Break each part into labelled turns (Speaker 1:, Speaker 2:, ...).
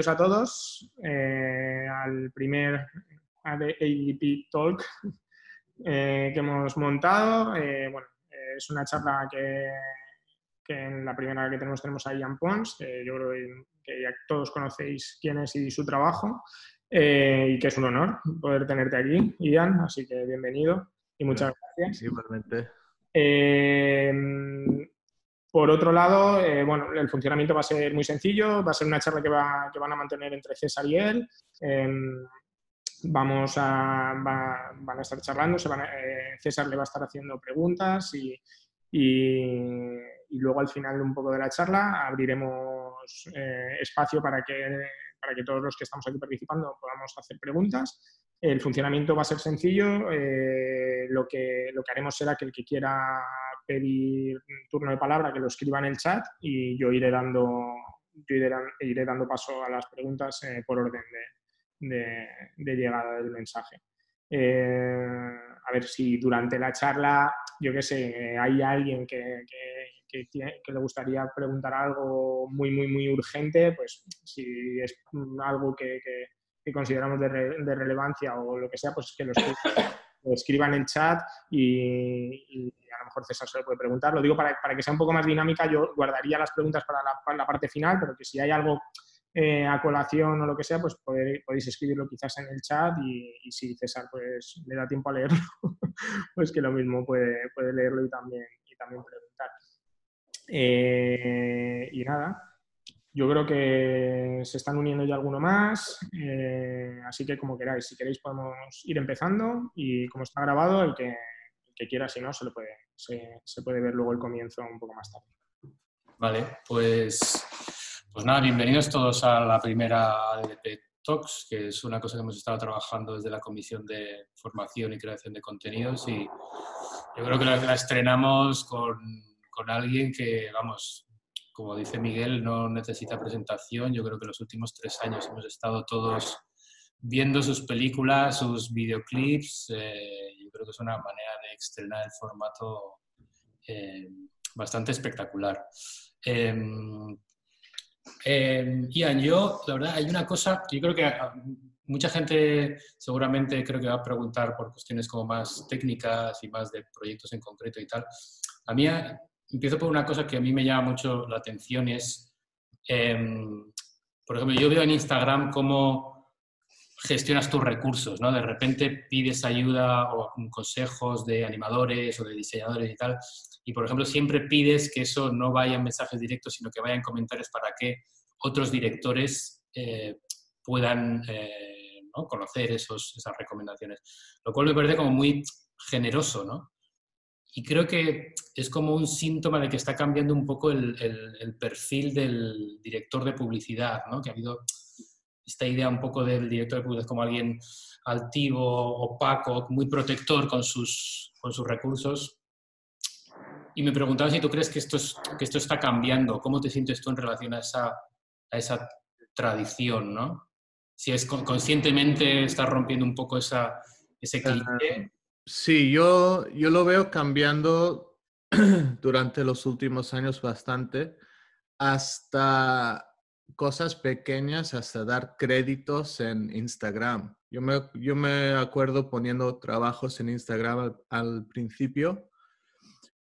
Speaker 1: bienvenidos a todos eh, al primer ADP Talk eh, que hemos montado. Eh, bueno, es una charla que, en la primera que tenemos tenemos a Ian Pons, que yo creo que ya todos conocéis quién es y su trabajo, y que es un honor poder tenerte aquí, Ian, así que bienvenido y muchas gracias.
Speaker 2: Igualmente.
Speaker 1: Por otro lado, eh, bueno, el funcionamiento va a ser muy sencillo, va a ser una charla que, van a mantener entre César y él. Em, vamos a, van a estar charlando, eh, César le va a estar haciendo preguntas y, luego al final un poco de la charla abriremos eh, espacio para que, para que todos los que estamos aquí participando podamos hacer preguntas. El funcionamiento va a ser sencillo, lo, que, lo que haremos será que el que quiera pedir turno de palabra que lo escriba en el chat y yo iré dando, yo iré, dando paso a las preguntas eh, por orden de, llegada del mensaje. Eh, a ver si durante la charla, yo qué sé, hay alguien que, que, le gustaría preguntar algo muy, muy, muy urgente, pues si es algo que, consideramos de, relevancia o lo que sea, pues que lo escriba, en el chat y a lo mejor César se le puede preguntar. Lo digo para, que sea un poco más dinámica, yo guardaría las preguntas para la, parte final, pero que si hay algo eh, a colación o lo que sea, pues podéis escribirlo quizás en el chat y, si César pues le da tiempo a leerlo, pues que lo mismo puede, puede leerlo y también, y también preguntar. Eh, y nada, yo creo que se están uniendo ya alguno más, eh, así que como queráis, si queréis podemos ir empezando y como está grabado, el que, quiera, si no, se lo puede, se, puede ver luego el comienzo un poco más tarde.
Speaker 3: Vale, pues, pues nada, bienvenidos todos a la primera ADP Talks, que es una cosa que hemos estado trabajando desde la Comisión de Formación y Creación de Contenidos y yo creo que la, estrenamos con, con alguien que, vamos, como dice Miguel, no necesita presentación. Yo creo que los últimos tres años hemos estado todos viendo sus películas, sus videoclips. Eh, yo creo que es una manera de estrenar el formato eh, bastante espectacular. Em, em, Ian, yo, la verdad, hay una cosa, yo creo que ah, mucha gente seguramente creo que va a preguntar por cuestiones como más técnicas y más de proyectos en concreto y tal. A mí, empiezo por una cosa que a mí me llama mucho la atención es, em, por ejemplo, yo veo en Instagram cómo gestionas tus recursos, ¿no? De repente pides ayuda o consejos de animadores o de diseñadores y tal, y por ejemplo siempre pides que eso no vaya en mensajes directos, sino que vaya en comentarios para que otros directores eh, puedan eh, conocer esos, esas recomendaciones, lo cual me parece como muy generoso, ¿no? Y creo que es como un síntoma de que está cambiando un poco el, el perfil del director de publicidad, ¿no? Que ha habido esta idea un poco del director de publicidad como alguien altivo, opaco, muy protector con sus, con sus recursos. Y me preguntaba si tú crees que esto, es, que esto está cambiando, ¿cómo te sientes tú en relación a esa, a esa tradición, ¿no? Si es conscientemente estás rompiendo un poco esa, ese cliché.
Speaker 2: Sí, yo, yo lo veo cambiando durante los últimos años bastante, hasta cosas pequeñas hasta dar créditos en Instagram. Yo me, yo me acuerdo poniendo trabajos en Instagram al, principio.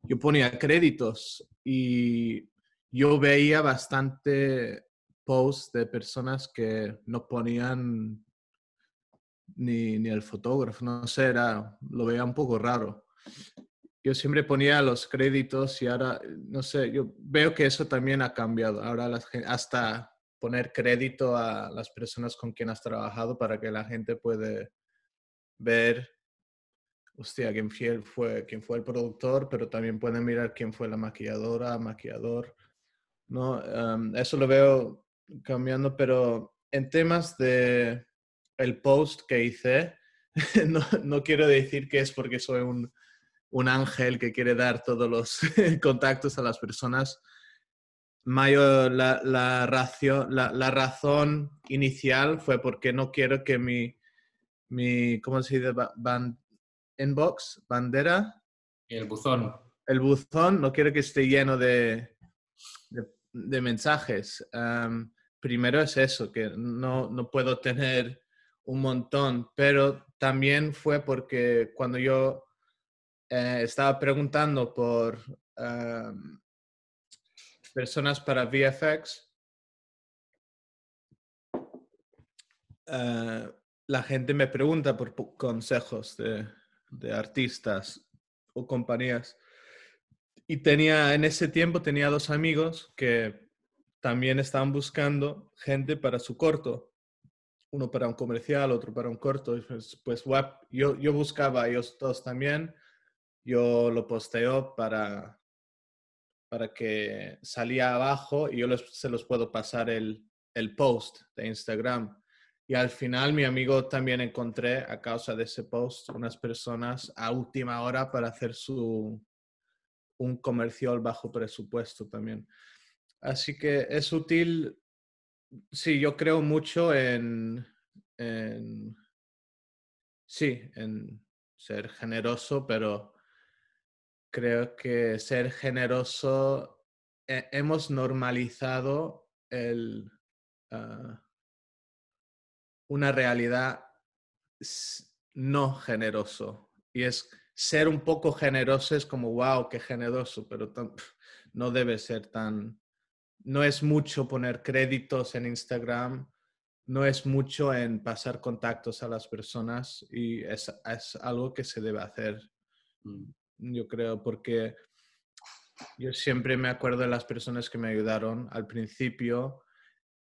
Speaker 2: Yo ponía créditos y yo veía bastante posts de personas que no ponían ni, ni el fotógrafo, no sé, era, lo veía un poco raro. Yo siempre ponía los créditos y ahora, no sé, yo veo que eso también ha cambiado. Ahora hasta poner crédito a las personas con quien has trabajado para que la gente puede ver, hostia, quién fue, quién fue el productor, pero también pueden mirar quién fue la maquilladora, maquillador. ¿no? eso lo veo cambiando, pero en temas de el post que hice, no, no quiero decir que es porque soy un, un ángel que quiere dar todos los contactos a las personas, mayor, la, la, la, razón inicial fue porque no quiero que mi, mi ¿cómo se dice? Ban, inbox, bandera.
Speaker 3: El buzón.
Speaker 2: El buzón, no quiero que esté lleno de, de, mensajes. primero es eso, que no, no puedo tener un montón, pero también fue porque cuando yo eh, estaba preguntando por personas para VFX, eh, la gente me pregunta por consejos de, de, artistas o compañías. Y tenía, en ese tiempo tenía dos amigos que también estaban buscando gente para su corto uno para un comercial, otro para un corto. Pues, pues yo, yo buscaba a ellos dos también. Yo lo posteo para, para que salía abajo y yo se los puedo pasar el, el post de Instagram. Y al final mi amigo también encontré a causa de ese post unas personas a última hora para hacer su un comercial bajo presupuesto también. Así que es útil sí, yo creo mucho en, sí, en ser generoso, pero creo que ser generoso, hemos normalizado el, ah, una realidad no generoso. Y es ser un poco generoso es como, wow, qué generoso, pero no debe ser tan no es mucho poner créditos en Instagram, no es mucho en pasar contactos a las personas y es, algo que se debe hacer, mm, yo creo, porque yo siempre me acuerdo de las personas que me ayudaron al principio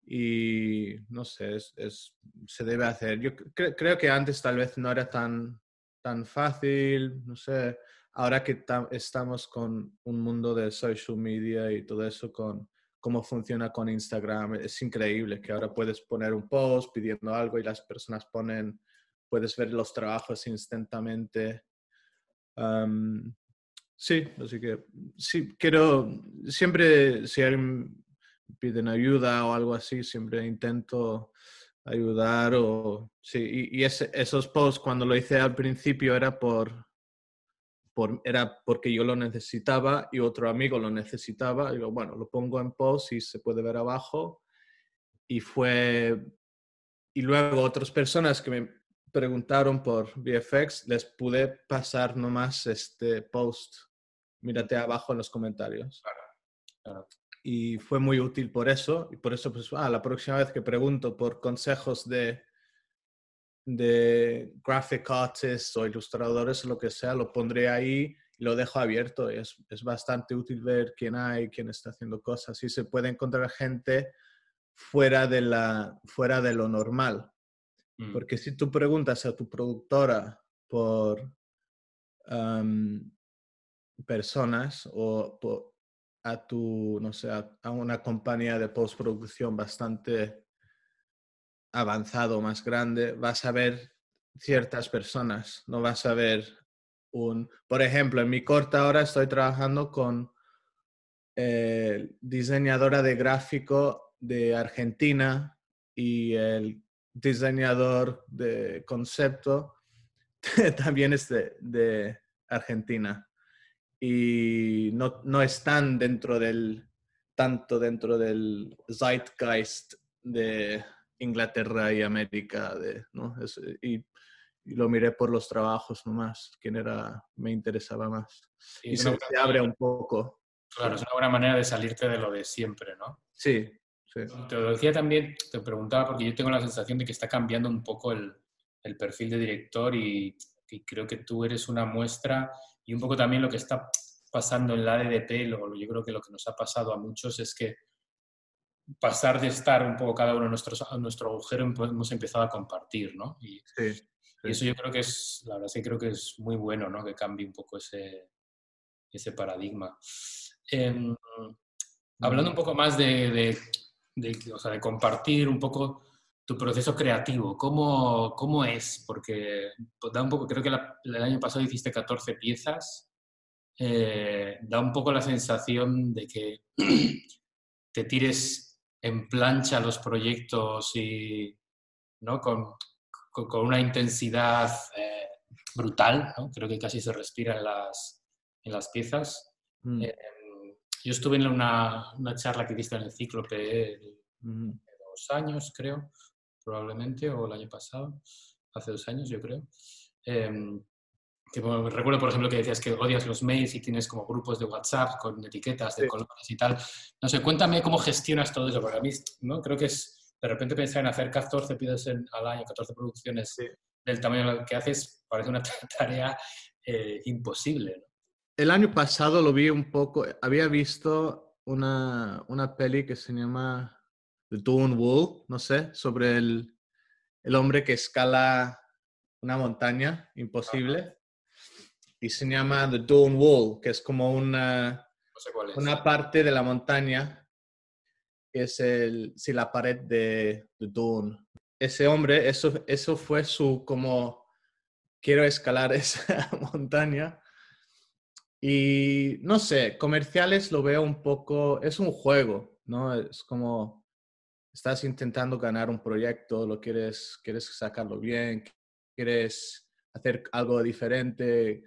Speaker 2: y no sé, es, se debe hacer. Yo creo que antes tal vez no era tan, tan fácil, no sé, ahora que estamos con un mundo de social media y todo eso, con cómo funciona con Instagram. Es increíble que ahora puedes poner un post pidiendo algo y las personas ponen, puedes ver los trabajos instantáneamente. sí, así que sí, quiero, siempre si alguien piden ayuda o algo así, siempre intento ayudar o sí, y, esos posts cuando lo hice al principio era por era porque yo lo necesitaba y otro amigo lo necesitaba. Y digo, bueno, lo pongo en post y se puede ver abajo. Y fue... Y luego otras personas que me preguntaron por VFX, les pude pasar nomás este post. Mírate abajo en los comentarios. Y fue muy útil por eso. Y por eso, pues, ah, la próxima vez que pregunto por consejos de de graphic artists o ilustradores o lo que sea, lo pondré ahí y lo dejo abierto. Es, es bastante útil ver quién hay, quién está haciendo cosas y se puede encontrar gente fuera de, la, fuera de lo normal. Mm. Porque si tú preguntas a tu productora por personas o a tu, no sé, a una compañía de postproducción bastante avanzado, más grande, vas a ver ciertas personas, no vas a ver un... Por ejemplo, en mi corta ahora estoy trabajando con eh, diseñadora de gráfico de Argentina y el diseñador de concepto también es de, Argentina. Y no, no, están dentro del, tanto dentro del zeitgeist de, Inglaterra y América, de, ¿no? y, lo miré por los trabajos nomás, quién era, me interesaba más. y se, abre un poco.
Speaker 3: Claro, es una buena manera de salirte de lo de siempre, ¿no?
Speaker 2: Sí, sí.
Speaker 3: Te lo decía también, te preguntaba porque yo tengo la sensación de que está cambiando un poco el, el perfil de director y, y, creo que tú eres una muestra y un poco también lo que está pasando en la ADP, lo, yo creo que lo que nos ha pasado a muchos es que pasar de estar un poco cada uno en, nuestro nuestro agujero, pues, hemos empezado a compartir, ¿no? Y, eso yo creo que es, la verdad sí creo que es muy bueno, ¿no? Que cambie un poco ese, ese paradigma. Em, hablando un poco más de, de, o sea, de compartir un poco tu proceso creativo, ¿cómo, cómo es? Porque pues, da un poco, creo que el año pasado hiciste 14 piezas, eh, da un poco la sensación de que te tires en plancha los proyectos y ¿no? con, con, una intensidad eh, brutal, ¿no? creo que casi se respira en las, en las piezas. Mm. Eh, yo estuve en una, una, charla que diste en el Cíclope, el, dos años, creo, probablemente, o el año pasado, hace dos años, yo creo. Em, que recuerdo, por ejemplo, que decías que odias los mails y tienes como grupos de WhatsApp con etiquetas de colores y tal. No sé, cuéntame cómo gestionas todo eso, porque a mí ¿no? creo que es de repente pensar en hacer 14 pides al año, 14 producciones del tamaño que haces, parece una tarea eh, imposible.
Speaker 2: El año pasado lo vi un poco, había visto una, una peli que se llama The Dawn Wall, no sé, sobre el, el hombre que escala una montaña imposible. Y se llama The Dawn Wall, que es como una, una parte de la montaña que es el, si la pared de, de Dawn. Ese hombre, eso, eso fue su como quiero escalar esa montaña. Y no sé, comerciales lo veo un poco, es un juego, ¿no? Es como estás intentando ganar un proyecto, lo quieres, quieres sacarlo bien, quieres hacer algo diferente.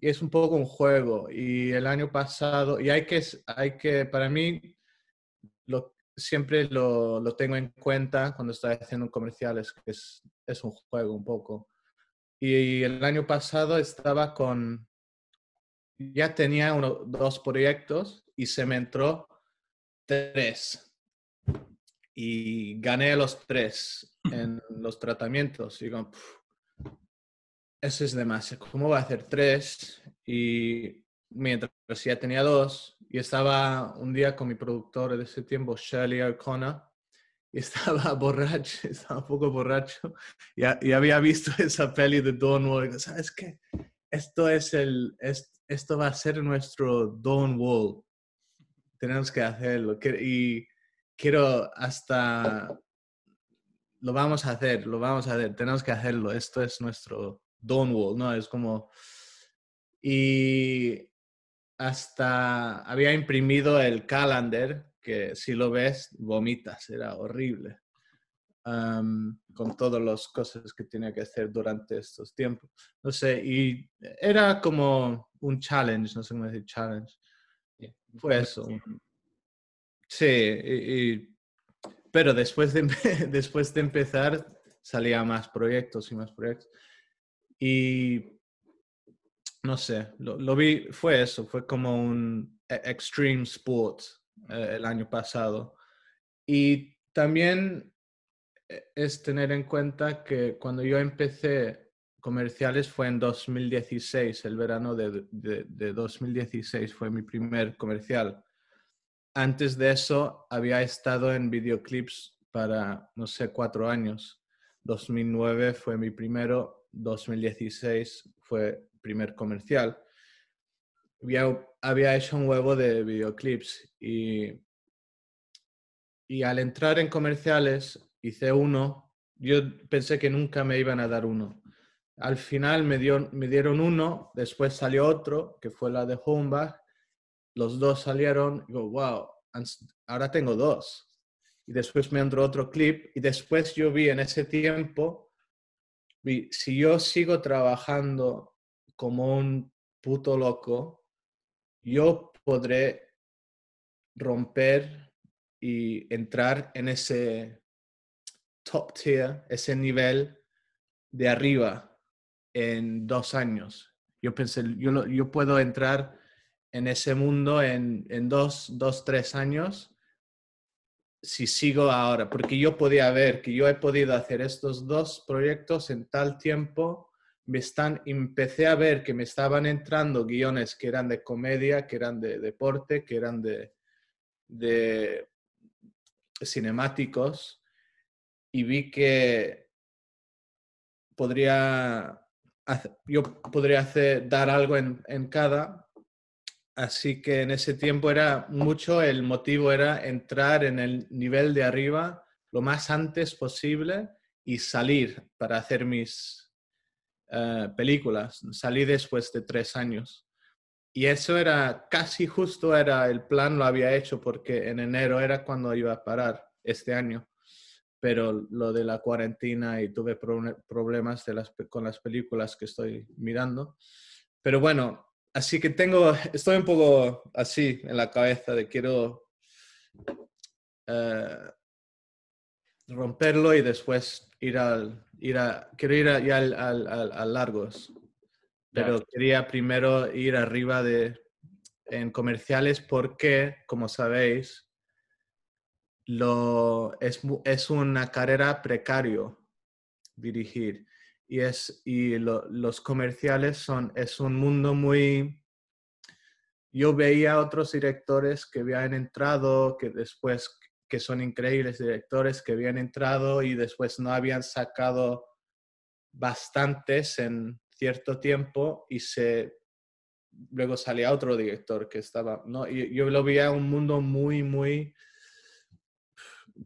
Speaker 2: Y es un poco un juego. Y el año pasado, y hay que, hay que para mí, siempre lo, lo tengo en cuenta cuando estoy haciendo un comercial, es que es, es un juego un poco. Y el año pasado estaba con, ya tenía uno, dos proyectos y se me entró tres. Y gané los tres en los tratamientos. Y digo, eso es demasiado. ¿Cómo voy a hacer tres? Y mientras ya tenía dos, y estaba un día con mi productor de ese tiempo, Shirley O'Connor, y estaba borracho, estaba un poco borracho, y, y había visto esa peli de Don Wall. ¿Sabes qué? Esto, es el, esto va a ser nuestro Don Wall. Tenemos que hacerlo. Y quiero hasta... Lo vamos a hacer, lo vamos a hacer, tenemos que hacerlo. Esto es nuestro Don Wall, ¿no? Es como... Y hasta había imprimido el calendar que si lo ves, vomitas, era horrible. con todas las cosas que tenía que hacer durante estos tiempos. No sé, y era como un challenge, no sé cómo decir challenge. Fue eso. Sí, pero después de, después de empezar salía más proyectos y más proyectos. Y no sé, lo, vi, fue eso, fue como un e, extreme sport eh, el año pasado. Y también eh, es tener en cuenta que cuando yo empecé comerciales fue en 2016, el verano de, de, 2016 fue mi primer comercial. Antes de eso había estado en videoclips para, no sé, cuatro años. 2009 fue mi primero, 2016 fue primer comercial había, hecho un huevo de videoclips y, y al entrar en comerciales hice uno. Yo pensé que nunca me iban a dar uno. Al final me, dio, me dieron uno, después salió otro, que fue la de Homebag. Los dos salieron, y digo, wow, ahora tengo dos. Y después me entró otro clip y después yo vi en ese tiempo, si yo sigo trabajando como un puto loco, yo podré romper y entrar en ese top tier, ese nivel de arriba en dos años. Yo pensé, yo, yo puedo entrar en ese mundo en, en dos, dos, tres años si sigo ahora, porque yo podía ver que yo he podido hacer estos dos proyectos en tal tiempo me están, empecé a ver que me estaban entrando guiones que eran de comedia, que eran de deporte, que eran de, de cinemáticos y vi que podría yo podría hacer, dar algo en, en, cada. Así que en ese tiempo era mucho, el motivo era entrar en el nivel de arriba lo más antes posible y salir para hacer mis, eh, películas. Salí después de tres años. Y eso era casi justo, era el plan, lo había hecho porque en enero era cuando iba a parar este año. Pero lo de la cuarentena y tuve problemas de las, con las películas que estoy mirando. Pero bueno, así que tengo, estoy un poco así en la cabeza de quiero, uh, romperlo y después ir al, ir a, quiero ir ya al, al, al, largos, pero quería primero ir arriba de, en comerciales porque, como sabéis, lo, es, es una carrera precario dirigir y, es, y los comerciales son, es un mundo muy... Yo veía otros directores que habían entrado, que después que son increíbles directores que habían entrado y después no habían sacado bastantes en cierto tiempo y se luego salía otro director que estaba no y yo lo veía un mundo muy muy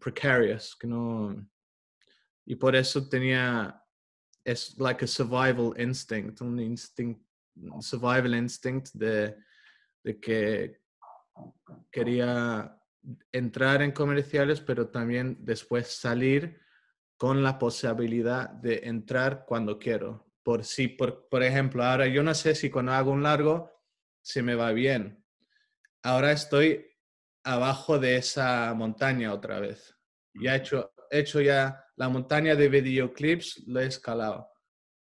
Speaker 2: precarious que no y por eso tenía es like a survival instinct un instinct survival instinct de, de que quería entrar en comerciales, pero también después salir con la posibilidad de entrar cuando quiero. Por si, por, por ejemplo, ahora yo no sé si cuando hago un largo se me va bien. Ahora estoy abajo de esa montaña otra vez. Ya he hecho, he hecho ya la montaña de videoclips, lo he escalado.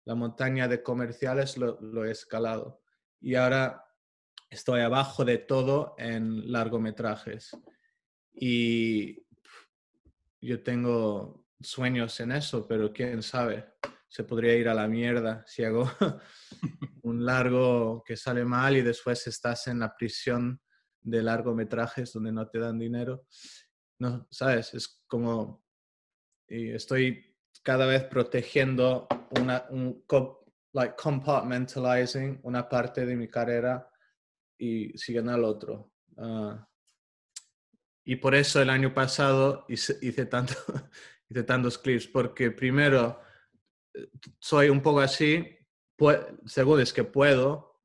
Speaker 2: La montaña de comerciales lo, lo he escalado. Y ahora estoy abajo de todo en largometrajes. Y yo tengo sueños en eso, pero quién sabe, se podría ir a la mierda si hago un largo que sale mal y después estás en la prisión de largometrajes donde no te dan dinero. No, sabes, es como y estoy cada vez protegiendo una, un, like compartmentalizing una parte de mi carrera y siguen al otro. Ah, y por eso el año pasado hice, hice, tanto, hice tantos clips, porque primero eh, soy un poco así, según es que puedo,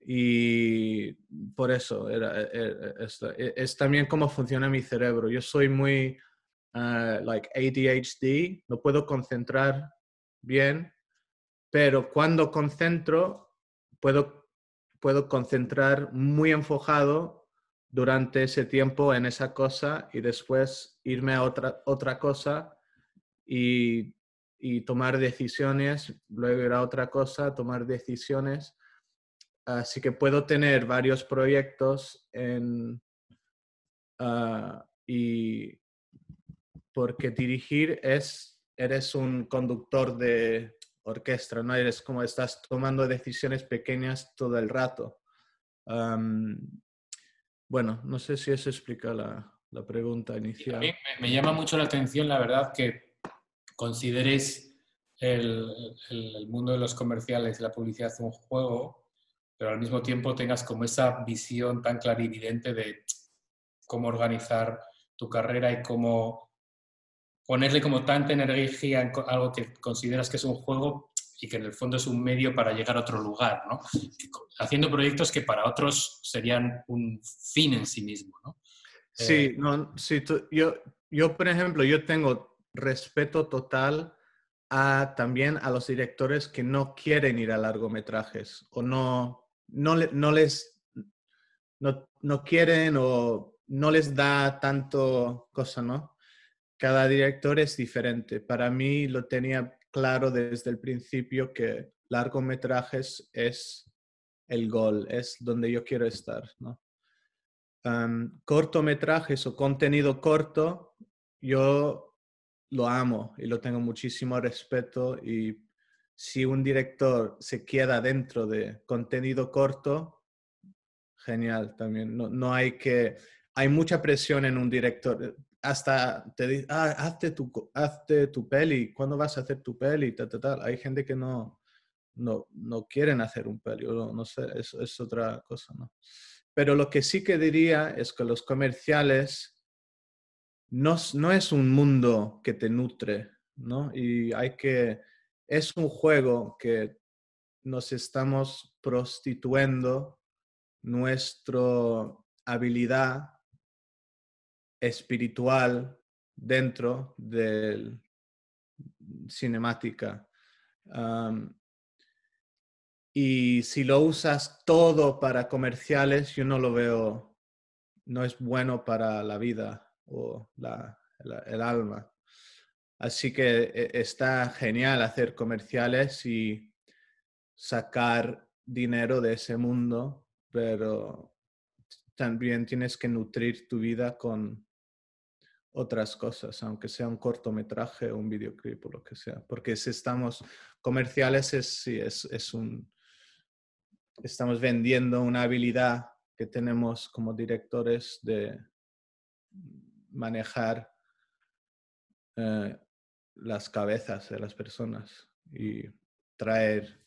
Speaker 2: y por eso era, era, e, es, también cómo funciona mi cerebro. Yo soy muy uh, like ADHD, no puedo concentrar bien, pero cuando concentro puedo, puedo concentrar muy enfocado durante ese tiempo en esa cosa y después irme a otra, otra cosa y, y tomar decisiones, luego ir a otra cosa, tomar decisiones. Así que puedo tener varios proyectos en, uh, y porque dirigir es, eres un conductor de orquesta, ¿no? Eres como estás tomando decisiones pequeñas todo el rato. Um, bueno, no sé si eso explica la, la pregunta inicial. A
Speaker 3: mí me, llama mucho la atención, la verdad, que consideres el, el, mundo de los comerciales y la publicidad un juego, pero al mismo tiempo tengas como esa visión tan clarividente de cómo organizar tu carrera y cómo ponerle como tanta energía en algo que consideras que es un juego y que en el fondo es un medio para llegar a otro lugar, ¿no? Haciendo proyectos que para otros serían un fin en sí mismo, ¿no?
Speaker 2: Sí, eh, no, sí, yo, yo, por ejemplo, yo tengo respeto total a, también a los directores que no quieren ir a largometrajes o no, no, no les, no, no quieren o no les da tanto cosa, ¿no? Cada director es diferente. Para mí lo tenía claro desde el principio que largometrajes es el gol, es donde yo quiero estar. cortometrajes o contenido corto, yo lo amo y lo tengo muchísimo respeto y si un director se queda dentro de contenido corto, genial también. No, no hay que, hay mucha presión en un director hasta te dice, ah, hazte tu, hazte tu peli, ¿cuándo vas a hacer tu peli? Tal, tal, tal. Hay gente que no, no, no quieren hacer un peli, o no, sé, es, es otra cosa, ¿no? Pero lo que sí que diría es que los comerciales no, no es un mundo que te nutre, ¿no? Y hay que, es un juego que nos estamos prostituyendo nuestra habilidad espiritual dentro del cinemática. y si lo usas todo para comerciales, yo no lo veo, no es bueno para la vida o la, el, alma. Así que eh, está genial hacer comerciales y sacar dinero de ese mundo, pero también tienes que nutrir tu vida con otras cosas, aunque sea un cortometraje o un videoclip o lo que sea. Porque si estamos comerciales, es, es, es un, estamos vendiendo una habilidad que tenemos como directores de manejar eh, las cabezas de las personas y traer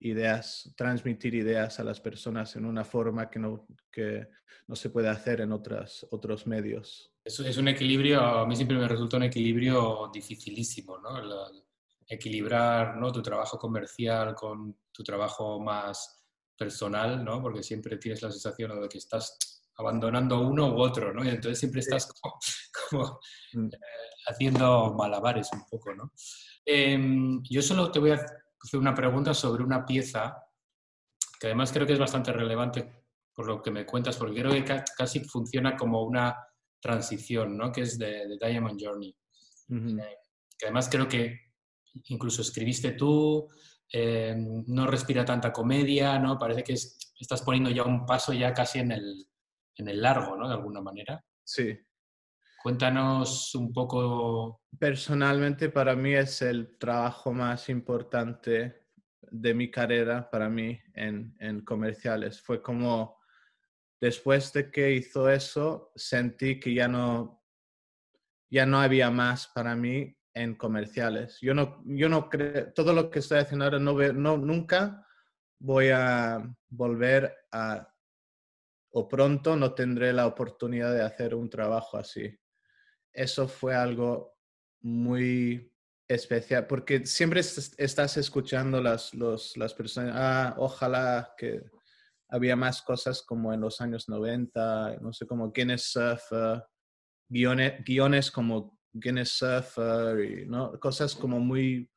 Speaker 2: ideas, transmitir ideas a las personas en una forma que no, que no se puede hacer en otras, otros medios.
Speaker 3: Es, es un equilibrio, a mí siempre me resulta un equilibrio dificilísimo, ¿no? equilibrar ¿no? tu trabajo comercial con tu trabajo más personal, ¿no? Porque siempre tienes la sensación de que estás abandonando uno u otro, ¿no? Y entonces siempre estás como, mm. eh, haciendo malabares un poco, ¿no? Em, yo solo te voy a hacer una pregunta sobre una pieza que además creo que es bastante relevante por lo que me cuentas, porque creo que casi funciona como una transición, ¿no? Que es de, Diamond Journey. Eh, que además creo que incluso escribiste tú, eh, no respira tanta comedia, ¿no? Parece que estás poniendo ya un paso ya casi en el, en el largo, ¿no? De alguna manera.
Speaker 2: Sí.
Speaker 3: Cuéntanos un poco.
Speaker 2: Personalmente, para mí es el trabajo más importante de mi carrera, para mí, en, en comerciales. Fue como, después de que hizo eso, sentí que ya no, ya no había más para mí en comerciales. Yo no, yo no creo, todo lo que estoy haciendo ahora, no, no, nunca voy a volver a, o pronto no tendré la oportunidad de hacer un trabajo así. Eso fue algo muy especial, porque siempre estás escuchando las, los, las personas, ah, ojalá que había más cosas como en los años 90, no sé, como Guinness Surf, guiones, guiones como Guinness Surfer y ¿no? cosas como muy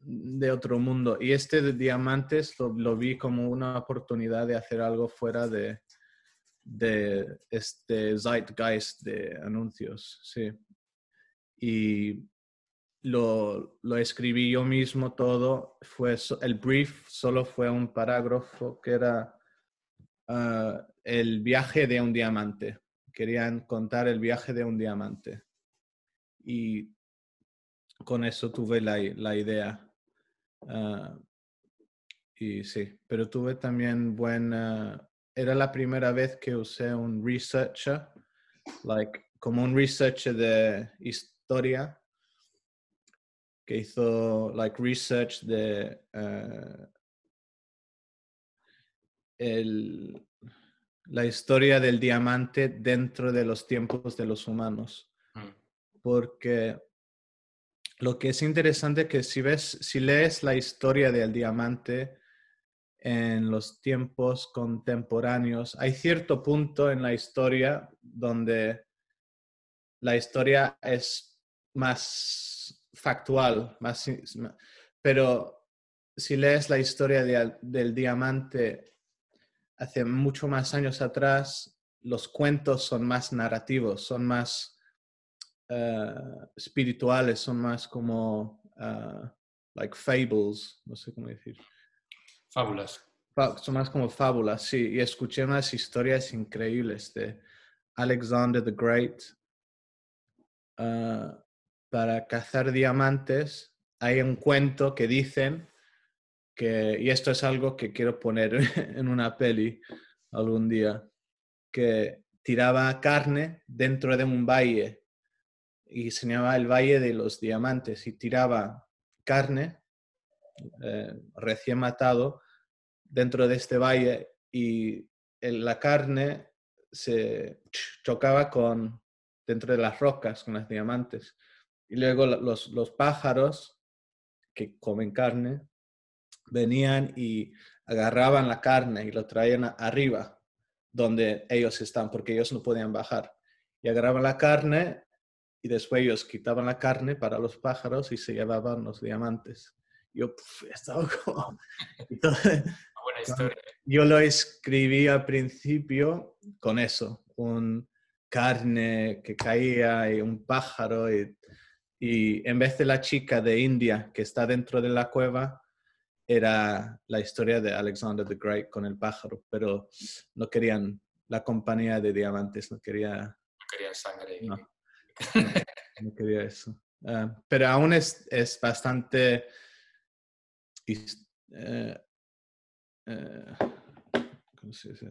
Speaker 2: de otro mundo. Y este de Diamantes lo, vi como una oportunidad de hacer algo fuera de, de este zeitgeist de anuncios, sí. Y lo, lo, escribí yo mismo todo. Fue el brief solo fue un parágrafo que era ah, el viaje de un diamante querían contar el viaje de un diamante. Y con eso tuve la, la idea. Ah, y sí, pero tuve también buena... Era la primera vez que usé un researcher, like, como un researcher de historia, que hizo like research de ah, el, la historia del diamante dentro de los tiempos de los humanos. Mm. Porque lo que es interesante es que si ves, si lees la historia del diamante en los tiempos contemporáneos, hay cierto punto en la historia donde la historia es más factual, más, pero si lees la historia del diamante hace mucho más años atrás, los cuentos son más narrativos, son más eh, espirituales, son más como, uh, like fables, no sé cómo decir.
Speaker 3: Fábulas.
Speaker 2: Son más como fábulas, sí. Y escuché unas historias increíbles de Alexander the Great. Uh, para cazar diamantes, hay un cuento que dicen y esto es algo que quiero poner en una peli algún día, que tiraba carne dentro de un valle y se llamaba el Valle de los Diamantes y tiraba carne eh, recién matado dentro de este valle y la carne se chocaba con dentro de las rocas con los diamantes y luego los, los pájaros que comen carne venían y agarraban la carne y lo traían arriba, donde ellos están, porque ellos no podían bajar. Y agarraban la carne y después ellos quitaban la carne para los pájaros y se llevaban los diamantes. Yo estaba como... Yo lo escribí al principio con eso, un carne que caía y un pájaro y, y en vez de la chica de India que está dentro de la cueva, era la historia de Alexander the Great con el pájaro, pero no querían la compañía de diamantes, no quería...
Speaker 3: No quería sangre.
Speaker 2: No, no quería eso. Ah, pero aún es, es bastante... Uh, ¿Cómo se dice?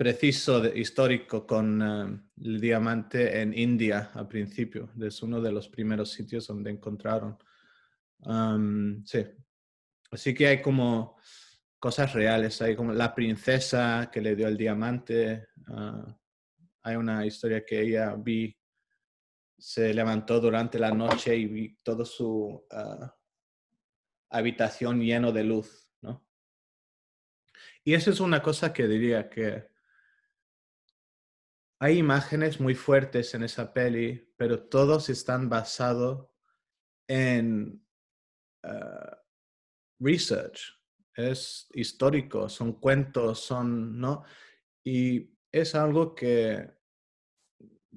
Speaker 2: Preciso histórico con el diamante en India al principio. Es uno de los primeros sitios donde encontraron sí. Así que hay como cosas reales. Hay como la princesa que le dio el diamante. Ah, hay una historia que ella vi, se levantó durante la noche y vi toda su ah, habitación lleno de luz, ¿no? Y eso es una cosa que diría que hay imágenes muy fuertes en esa peli, pero todos están basados en Uh, research, es histórico, son cuentos, son, ¿no? Y es algo que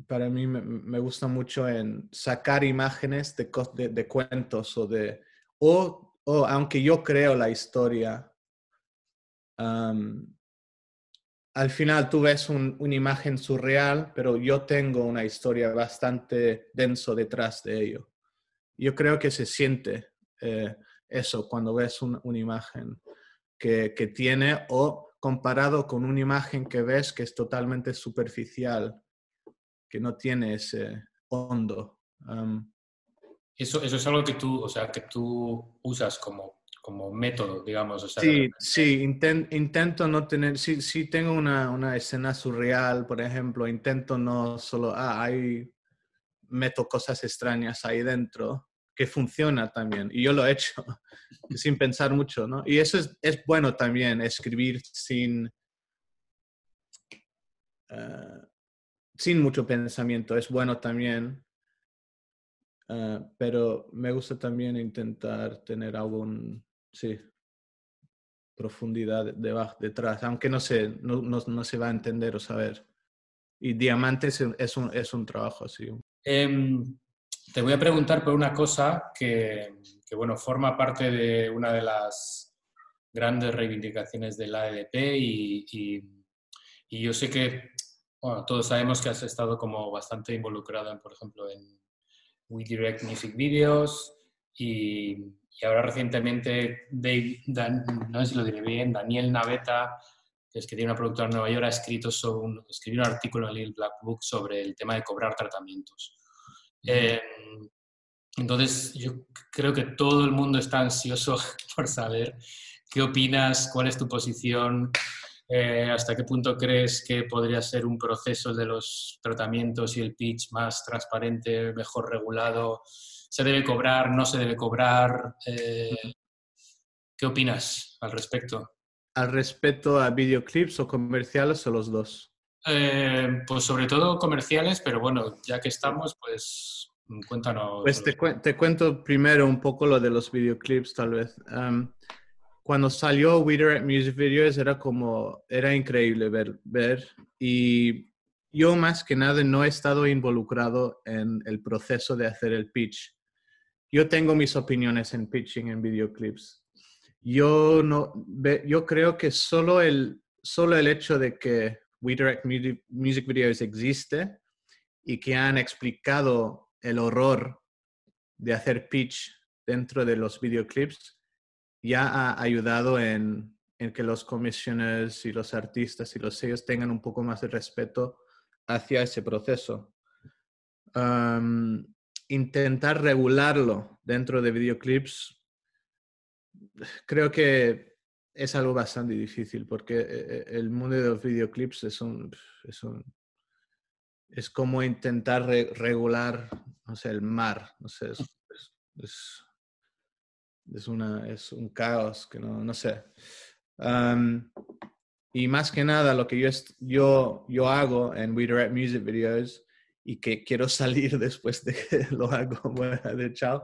Speaker 2: para mí me, gusta mucho en sacar imágenes de, de, cuentos o de, o, o, aunque yo creo la historia, al final tú ves una imagen surreal, pero yo tengo una historia bastante denso detrás de ello. Yo creo que se siente eh, eso cuando ves una imagen que, tiene o comparado con una imagen que ves que es totalmente superficial, que no tiene ese hondo.
Speaker 3: eso, eso es algo que tú, o sea, que tú usas como, como método, digamos.
Speaker 2: sí, sí, intento no tener, si, si tengo una, una, escena surreal, por ejemplo, intento no solo, ah, hay, meto cosas extrañas ahí dentro, que funciona también. Y yo lo he hecho sin pensar mucho, ¿no? Y eso es, es bueno también, escribir sin, eh, sin mucho pensamiento. Es bueno también. Eh, pero me gusta también intentar tener algún, sí, profundidad debajo, detrás, aunque no se, no, no, se va a entender o saber. Y Diamantes es un, es un trabajo así.
Speaker 3: Em, te voy a preguntar por una cosa que, bueno, forma parte de una de las grandes reivindicaciones del AEDP y, y, yo sé que, bueno, todos sabemos que has estado como bastante involucrado, en, por ejemplo, en We Direct Music Videos y, y ahora recientemente, Dave, no sé si lo diré bien, Daniel Naveta, que es que tiene una productora en Nueva York, ha escrito sobre un, escribió un artículo en el Black Book sobre el tema de cobrar tratamientos. Eh, entonces, yo creo que todo el mundo está ansioso por saber qué opinas, cuál es tu posición, eh, hasta qué punto crees que podría ser un proceso de los tratamientos y el pitch más transparente, mejor regulado. ¿Se debe cobrar? ¿No se debe cobrar? Eh, ¿Qué opinas al respecto?
Speaker 2: ¿Al respecto a videoclips o comerciales o los dos?
Speaker 3: Eh, pues sobre todo comerciales, pero bueno, ya que estamos, pues cuéntanos.
Speaker 2: Pues te, cuento primero un poco lo de los videoclips, tal vez. Cuando salió We Direct Music Videos era como, era increíble ver, ver y yo más que nada no he estado involucrado en el proceso de hacer el pitch. Yo tengo mis opiniones en pitching en videoclips. Yo, no, yo creo que solo el, solo el hecho de que We Direct Music Videos existe y que han explicado el horror de hacer pitch dentro de los videoclips ya ha ayudado en, que los comisioners y los artistas y los sellos tengan un poco más de respeto hacia ese proceso. intentar regularlo dentro de videoclips creo que es algo bastante difícil porque eh, eh, el mundo de los videoclips es un, es, un, es como intentar regular, no sé, el mar, es, una, es un caos que no, no sé. y más que nada lo que yo, yo, yo hago en We Direct Music Videos y que quiero salir después de que lo hago, bueno, de chao,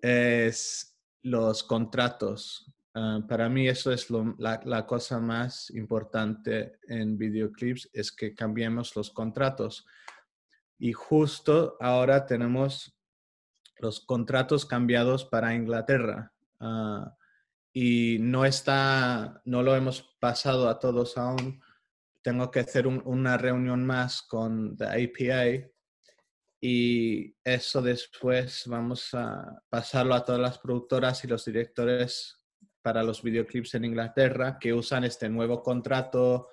Speaker 2: es los contratos Ah, para mí eso es la, la, cosa más importante en videoclips, es que cambiemos los contratos. Y justo ahora tenemos los contratos cambiados para Inglaterra. Ah, y no está, no lo hemos pasado a todos aún. Tengo que hacer una reunión más con la APA y eso después vamos a pasarlo a todas las productoras y los directores para los videoclips en Inglaterra que usan este nuevo contrato.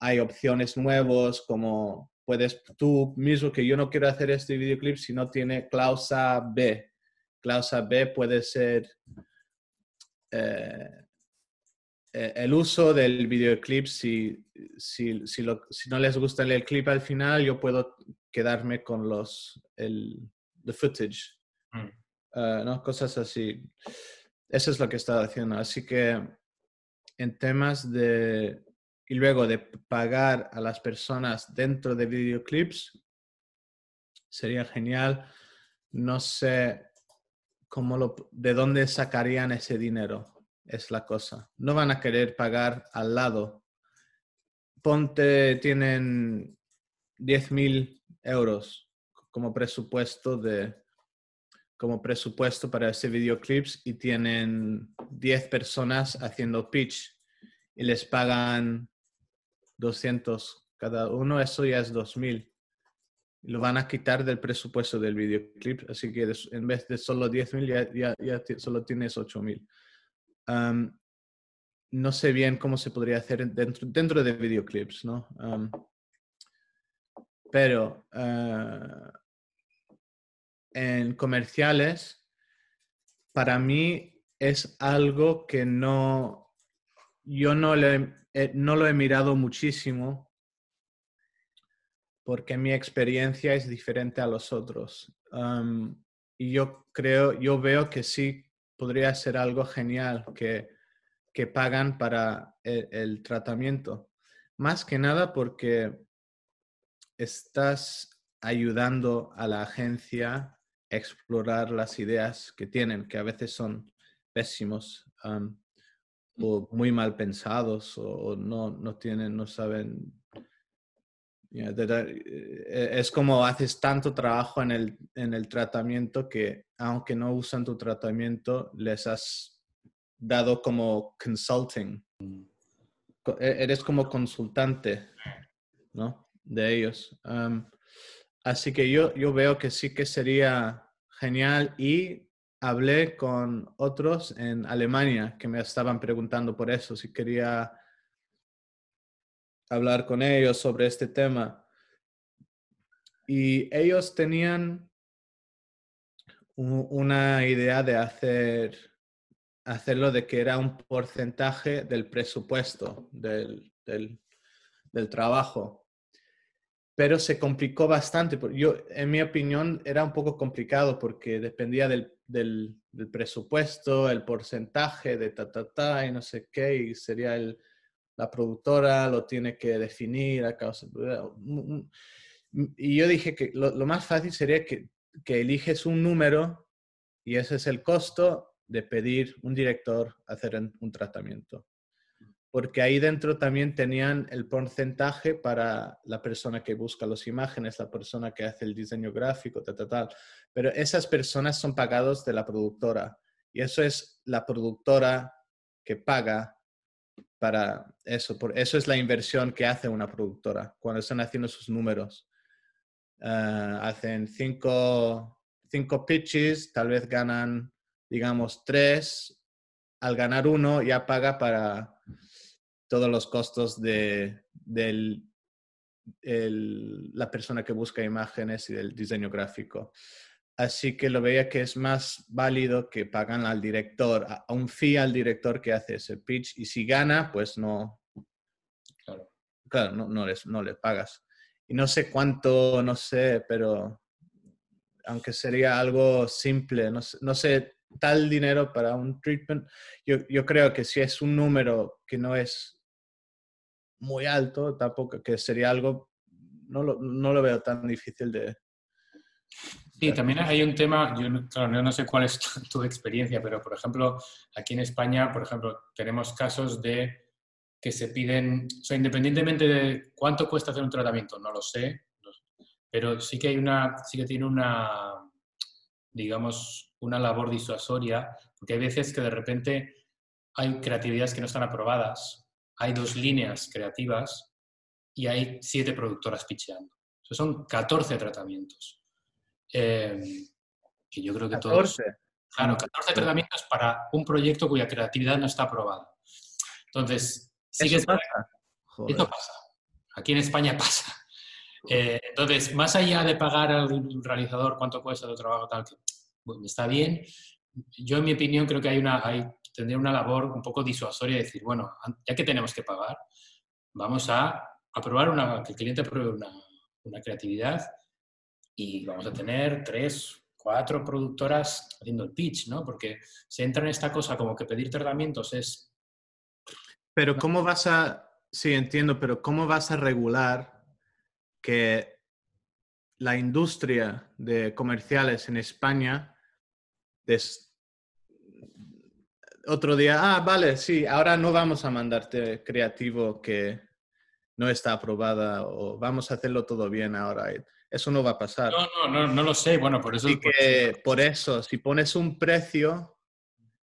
Speaker 2: Hay opciones nuevos como puedes tú mismo que yo no quiero hacer este videoclip si no tiene cláusula B. Cláusula B puede ser eh, eh, el uso del videoclip, si, si, si, no les gusta el clip al final, yo puedo quedarme con los, el the footage, mm. eh, ¿no? Cosas así. Eso es lo que estaba haciendo. Así que en temas de... Y luego de pagar a las personas dentro de videoclips, sería genial. No sé cómo lo, de dónde sacarían ese dinero, es la cosa. No van a querer pagar al lado. Ponte, tienen 10.000 euros como presupuesto de como presupuesto para ese videoclips y tienen 10 personas haciendo pitch y les pagan 200 cada uno, eso ya es 2000 lo van a quitar del presupuesto del videoclip, así que en vez de solo 10.000 ya, ya, solo tienes 8.000. Um, no sé bien cómo se podría hacer dentro, dentro de videoclips, ¿no? pero uh, en comerciales, para mí es algo que no, yo no, le, eh, no lo he mirado muchísimo porque mi experiencia es diferente a los otros. y yo creo, yo veo que sí podría ser algo genial que, que pagan para el, tratamiento. Más que nada porque estás ayudando a la agencia a explorar las ideas que tienen, que a veces son pésimos o muy mal pensados o no, no tienen, no saben eh, es como haces tanto trabajo en el, en el tratamiento que aunque no usan tu tratamiento, les has dado como consulting. E, eres como consultante, ¿no? De ellos. así que yo, yo veo que sí que sería genial y hablé con otros en Alemania que me estaban preguntando por eso, si quería hablar con ellos sobre este tema. Y ellos tenían una idea de hacer hacerlo de que era un porcentaje del presupuesto del, del, trabajo. Pero se complicó bastante. Yo, en mi opinión, era un poco complicado porque dependía del, del, del presupuesto, el porcentaje de ta, ta, ta, y no sé qué, y sería el, la productora lo tiene que definir a causa. Y yo dije que lo, más fácil sería que, que, eliges un número y ese es el costo de pedir un director hacer un tratamiento. Porque ahí dentro también tenían el porcentaje para la persona que busca las imágenes, la persona que hace el diseño gráfico, tal, tal, tal. Pero esas personas son pagados de la productora. Y eso es la productora que paga para eso. Por eso es la inversión que hace una productora cuando están haciendo sus números. Ah, hacen cinco, cinco pitches, tal vez ganan, digamos, tres. Al ganar uno ya paga para todos los costos de, la persona que busca imágenes y del diseño gráfico. Así que lo veía que es más válido que pagan al director, a un fee al director que hace ese pitch. Y si gana, pues no. Claro, no, no, les, no le pagas. Y no sé cuánto, no sé, pero aunque sería algo simple, no sé, no sé tal dinero para un treatment. Yo, yo, creo que si es un número que no es muy alto, tampoco que sería algo, no lo, no lo veo tan difícil de,
Speaker 3: Sí, también hay un tema, yo no, claro, no sé cuál es tu, experiencia, pero por ejemplo, aquí en España, por ejemplo, tenemos casos de que se piden, o sea, independientemente de cuánto cuesta hacer un tratamiento, no lo sé, pero sí que hay una, sí que tiene una, digamos, una labor disuasoria, porque hay veces que de repente hay creatividades que no están aprobadas, hay dos líneas creativas y hay siete productoras picheando. O sea, son 14 tratamientos. Eh, y yo creo que 14. todos... Claro, 14 tratamientos para un proyecto cuya creatividad no está aprobada. Entonces, sí que pasa. Esto pasa. Aquí en España pasa. Eh, entonces, más allá de pagar al realizador cuánto cuesta el trabajo, tal, que bueno, está bien, yo en mi opinión creo que hay una, hay, tendría una labor un poco disuasoria de decir, bueno, ya que tenemos que pagar, vamos a aprobar una, que el cliente apruebe una, una creatividad y vamos a tener tres, cuatro productoras haciendo el pitch, ¿no? Porque se entra en esta cosa como que pedir tratamientos es...
Speaker 2: Pero ¿cómo vas a... Sí, entiendo, pero ¿cómo vas a regular que la industria de comerciales en España otro día, ah, vale, sí, ahora no vamos a mandarte creativo que no está aprobada o vamos a hacerlo todo bien ahora. Eso no va a pasar.
Speaker 3: No, no, no, no lo sé. Bueno, por eso.
Speaker 2: que, por eso, si pones un precio,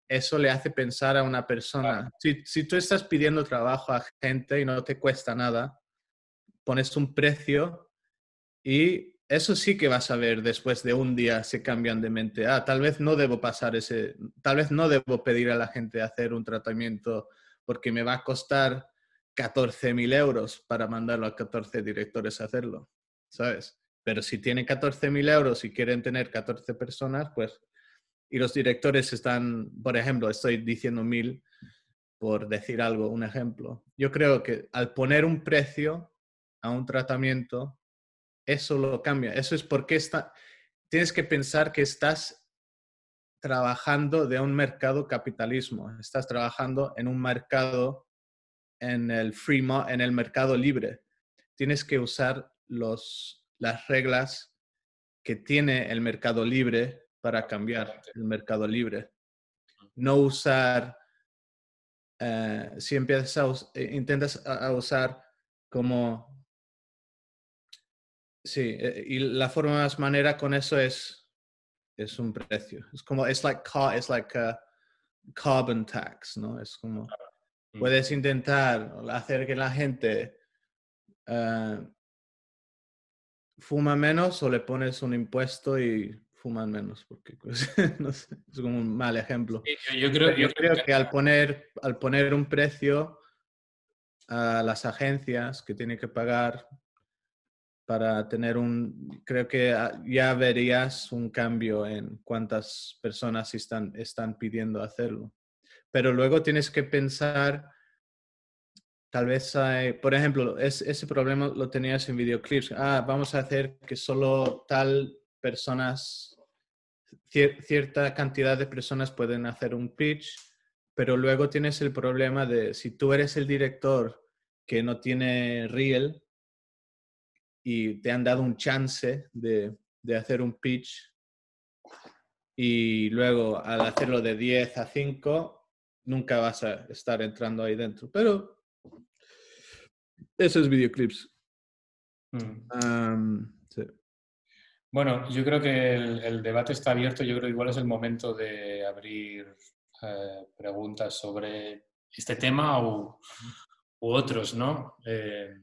Speaker 2: eso le hace pensar a una persona. Si, si tú estás pidiendo trabajo a gente y no te cuesta nada, pones un precio y eso sí que vas a ver después de un día se cambian de mente. Ah, tal vez no debo pasar ese, tal vez no debo pedir a la gente hacer un tratamiento porque me va a costar 14.000 euros para mandarlo a 14 directores a hacerlo, ¿sabes? Pero si tienen 14.000 euros y quieren tener 14 personas, pues, y los directores están, por ejemplo, estoy diciendo 1.000 por decir algo, un ejemplo. Yo creo que al poner un precio a un tratamiento, eso lo cambia. Eso es porque está, tienes que pensar que estás trabajando de un mercado capitalismo, estás trabajando en un mercado, en el free, en el mercado libre. Tienes que usar los, las reglas que tiene el mercado libre para cambiar el mercado libre. No usar, eh, si empiezas a, eh, intentas a usar como Sí, eh, y la forma más manera con eso es, es un precio. Es como, es like, it's like a carbon tax, ¿no? Es como, mm. puedes intentar hacer que la gente uh, fuma menos o le pones un impuesto y fuman menos, porque pues, no sé, es como un mal ejemplo.
Speaker 3: yo, creo,
Speaker 2: yo, creo, que, que, al, poner, al poner un precio a las agencias que tienen que pagar para tener un, creo que ah, ya verías un cambio en cuántas personas están, están pidiendo hacerlo. Pero luego tienes que pensar, tal vez hay, por ejemplo, ese problema lo tenías en videoclips. Ah, vamos a hacer que solo tal personas, cierta cantidad de personas pueden hacer un pitch, pero luego tienes el problema de si tú eres el director que no tiene reel, y te han dado un chance de, de hacer un pitch y luego al hacerlo de 10 a 5 nunca vas a estar entrando ahí dentro. Pero esos videoclips.
Speaker 3: Mm. Bueno, yo creo que el, debate está abierto. Yo creo que igual es el momento de abrir eh, preguntas sobre este tema u, otros, ¿no? Eh,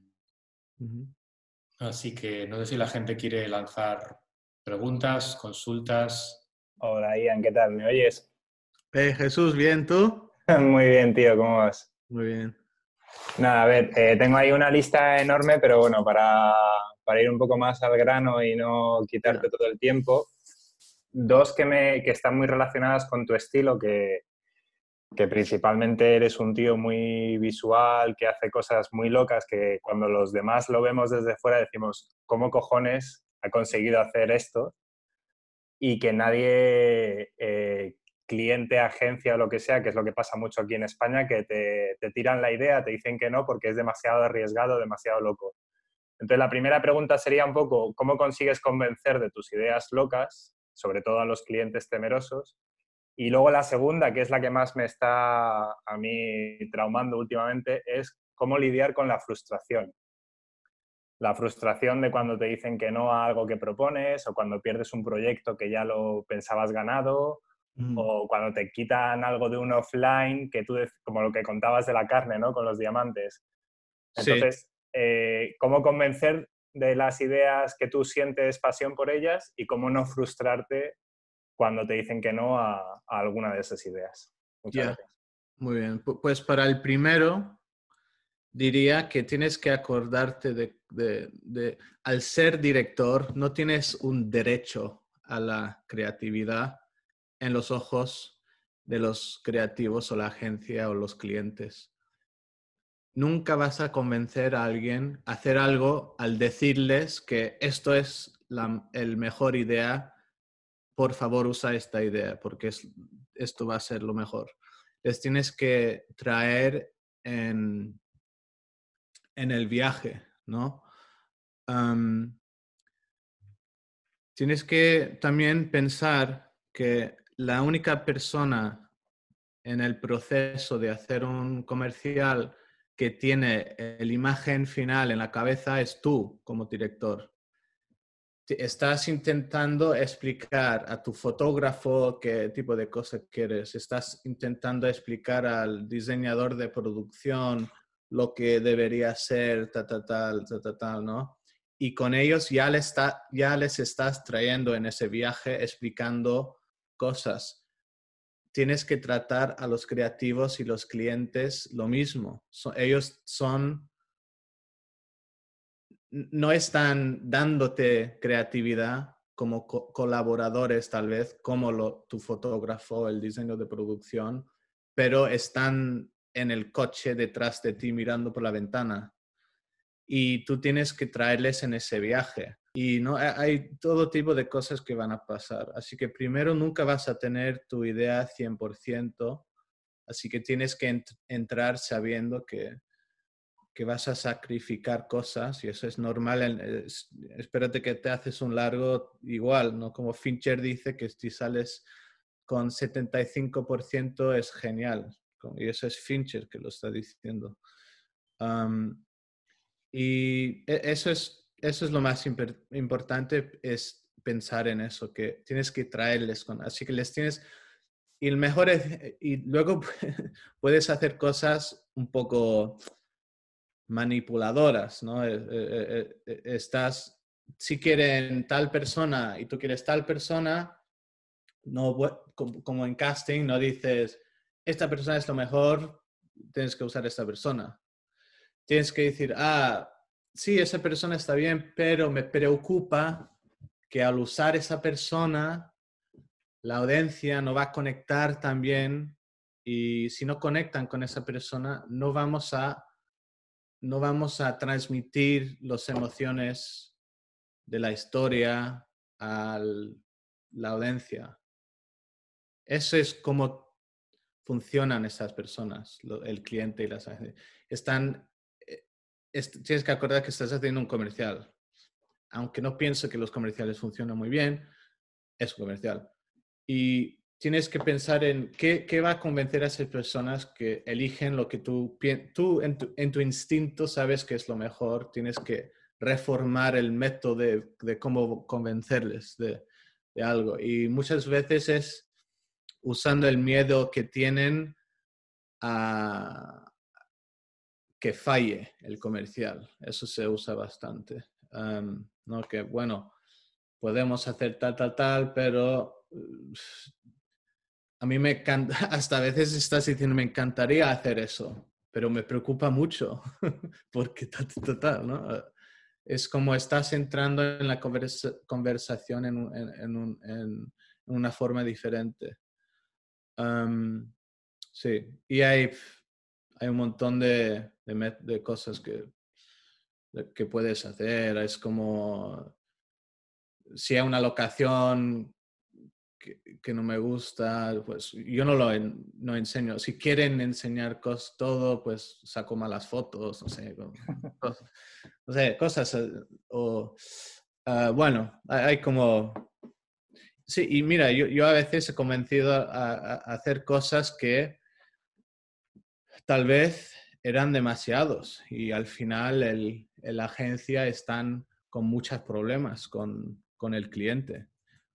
Speaker 3: Así que no sé si la gente quiere lanzar preguntas, consultas.
Speaker 4: Hola Ian, ¿qué tal? ¿Me oyes?
Speaker 2: Hey Jesús, ¿bien tú?
Speaker 4: Muy bien, tío, ¿cómo vas?
Speaker 2: Muy bien.
Speaker 4: Nada, a ver, eh, tengo ahí una lista enorme, pero bueno, para, para, ir un poco más al grano y no quitarte todo el tiempo, dos que, me, que están muy relacionadas con tu estilo, que, que principalmente eres un tío muy visual, que hace cosas muy locas, que cuando los demás lo vemos desde fuera decimos, ¿cómo cojones ha conseguido hacer esto? Y que nadie, eh, cliente, agencia o lo que sea, que es lo que pasa mucho aquí en España, que te, te, tiran la idea, te dicen que no porque es demasiado arriesgado, demasiado loco. Entonces, la primera pregunta sería un poco, ¿cómo consigues convencer de tus ideas locas, sobre todo a los clientes temerosos? Y luego la segunda, que es la que más me está a mí traumando últimamente, es cómo lidiar con la frustración. La frustración de cuando te dicen que no a algo que propones o cuando pierdes un proyecto que ya lo pensabas ganado o cuando te quitan algo de un offline que tú, como lo que contabas de la carne, ¿no? Con los diamantes. Entonces, eh, ¿cómo convencer de las ideas que tú sientes pasión por ellas y cómo no frustrarte cuando te dicen que no a, alguna de esas ideas. Muchas gracias.
Speaker 2: Muy bien. Pues para el primero, diría que tienes que acordarte de, al ser director, no tienes un derecho a la creatividad en los ojos de los creativos o la agencia o los clientes. Nunca vas a convencer a alguien a hacer algo al decirles que esto es la el mejor idea por favor usa esta idea porque esto va a ser lo mejor. Les tienes que traer en, en el viaje, ¿no? tienes que también pensar que la única persona en el proceso de hacer un comercial que tiene la imagen final en la cabeza es tú como director estás intentando explicar a tu fotógrafo qué tipo de cosas quieres, estás intentando explicar al diseñador de producción lo que debería ser, tal, tal, tal, tal, tal, ¿no? Y con ellos ya, les está, ya les estás trayendo en ese viaje explicando cosas. Tienes que tratar a los creativos y los clientes lo mismo. ellos son no están dándote creatividad como colaboradores tal vez, como tu fotógrafo, el diseño de producción, pero están en el coche detrás de ti mirando por la ventana. Y tú tienes que traerles en ese viaje. Y no hay todo tipo de cosas que van a pasar. Así que primero nunca vas a tener tu idea 100%. Así que tienes que entrar sabiendo que que vas a sacrificar cosas y eso es normal. espérate que te haces un largo igual, ¿no? Como Fincher dice que si sales con 75% es genial. Y eso es Fincher que lo está diciendo. y e, eso es, eso es lo más importante, es pensar en eso, que tienes que traerles con... Así que les tienes... Y el mejor es... Y luego puedes hacer cosas un poco manipuladoras, ¿no? Eh, eh, eh, estás, si quieren tal persona y tú quieres tal persona, no, como en casting, no dices, esta persona es lo mejor, tienes que usar esta persona. Tienes que decir, ah, sí, esa persona está bien, pero me preocupa que al usar esa persona, la audiencia no va a conectar también y si no conectan con esa persona, no vamos a no vamos a transmitir las emociones de la historia a la audiencia. Eso es como funcionan esas personas, el cliente y las Están, eh, tienes que acordar que estás haciendo un comercial. Aunque no pienso que los comerciales funcionan muy bien, es un comercial. Y tienes que pensar en qué, va a convencer a esas personas que eligen lo que tú, tú en tu, instinto sabes que es lo mejor, tienes que reformar el método de, cómo convencerles de, de, algo. Y muchas veces es usando el miedo que tienen a que falle el comercial. Eso se usa bastante. ¿no? Que bueno, podemos hacer tal, tal, tal, pero a mí me encanta, hasta a veces estás diciendo, me encantaría hacer eso, pero me preocupa mucho, porque total, ¿no? Es como estás entrando en la conversación en, una forma diferente. sí, y hay, hay un montón de, de, cosas que, que puedes hacer. Es como si hay una locación que, no me gusta, pues yo no lo no enseño. Si quieren enseñar todo, pues saco malas fotos, no sé. O sea, cosas, eh, o, ah, bueno, hay como... Sí, y mira, yo, yo a veces he convencido a, a, hacer cosas que tal vez eran demasiados y al final el, la agencia están con muchos problemas con, con el cliente.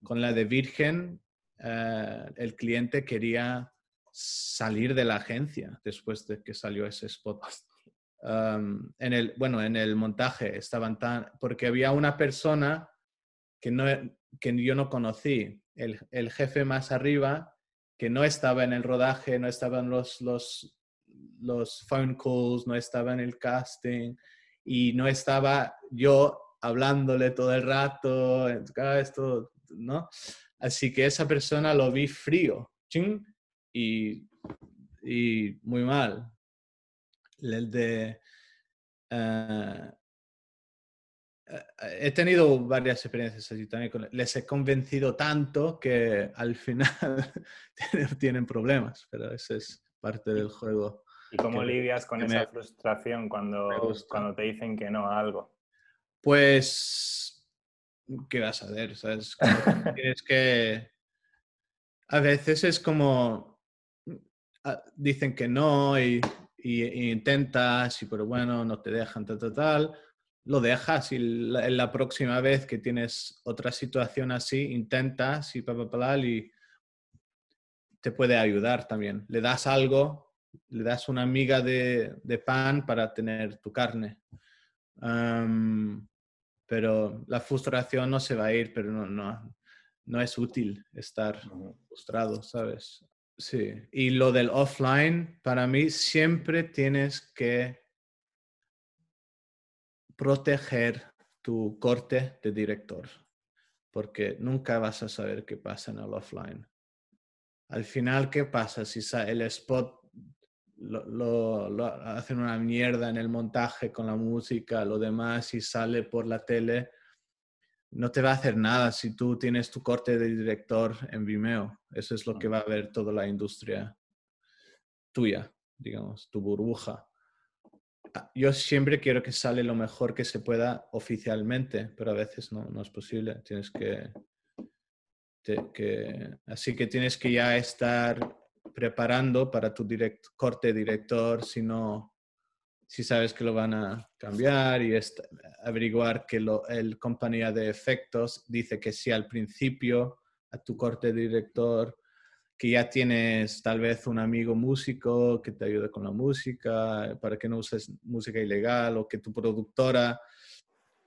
Speaker 2: Con la de Virgen, eh, el cliente quería salir de la agencia después de que salió ese spot. en el, bueno, en el montaje estaban tan... porque había una persona que, yo no conocí, el, jefe más arriba, que no estaba en el rodaje, no estaban los, los, phone calls, no estaba en el casting y no estaba yo hablándole todo el rato, esto, ¿no? Así que esa persona lo vi frío, y, y muy mal. El de... Eh, eh, he tenido varias experiencias así también. les he convencido tanto que al final tienen problemas, pero eso es parte del juego.
Speaker 4: ¿Y cómo lidias con esa frustración cuando, cuando te dicen que no a algo?
Speaker 2: Pues, ¿qué vas a hacer? ¿Sabes? tienes que... A veces es como... Ah, dicen que no y, intentas, y pero bueno, no te dejan, tal, tal, tal. Lo dejas y la, la próxima vez que tienes otra situación así, intentas y pa, pa, y te puede ayudar también. Le das algo le das una miga de, pan para tener tu carne. Pero la frustración no se va a ir, pero no, no, no es útil estar frustrado, ¿sabes? Sí. Y lo del offline, para mí siempre tienes que proteger tu corte de director, porque nunca vas a saber qué pasa en el offline. Al final, ¿qué pasa si el spot lo, hacen una mierda en el montaje con la música, lo demás, y sale por la tele, no te va a hacer nada si tú tienes tu corte de director en Vimeo. Eso es lo que va a ver toda la industria tuya, digamos, tu burbuja. Ah, yo siempre quiero que sale lo mejor que se pueda oficialmente, pero a veces no, no es posible. Tienes que, que, así que tienes que ya estar preparando para tu corte director, si si sabes que lo van a cambiar y averiguar que lo, el compañía de efectos dice que sí al principio a tu corte director, que ya tienes tal vez un amigo músico que te ayude con la música, para que no uses música ilegal o que tu productora,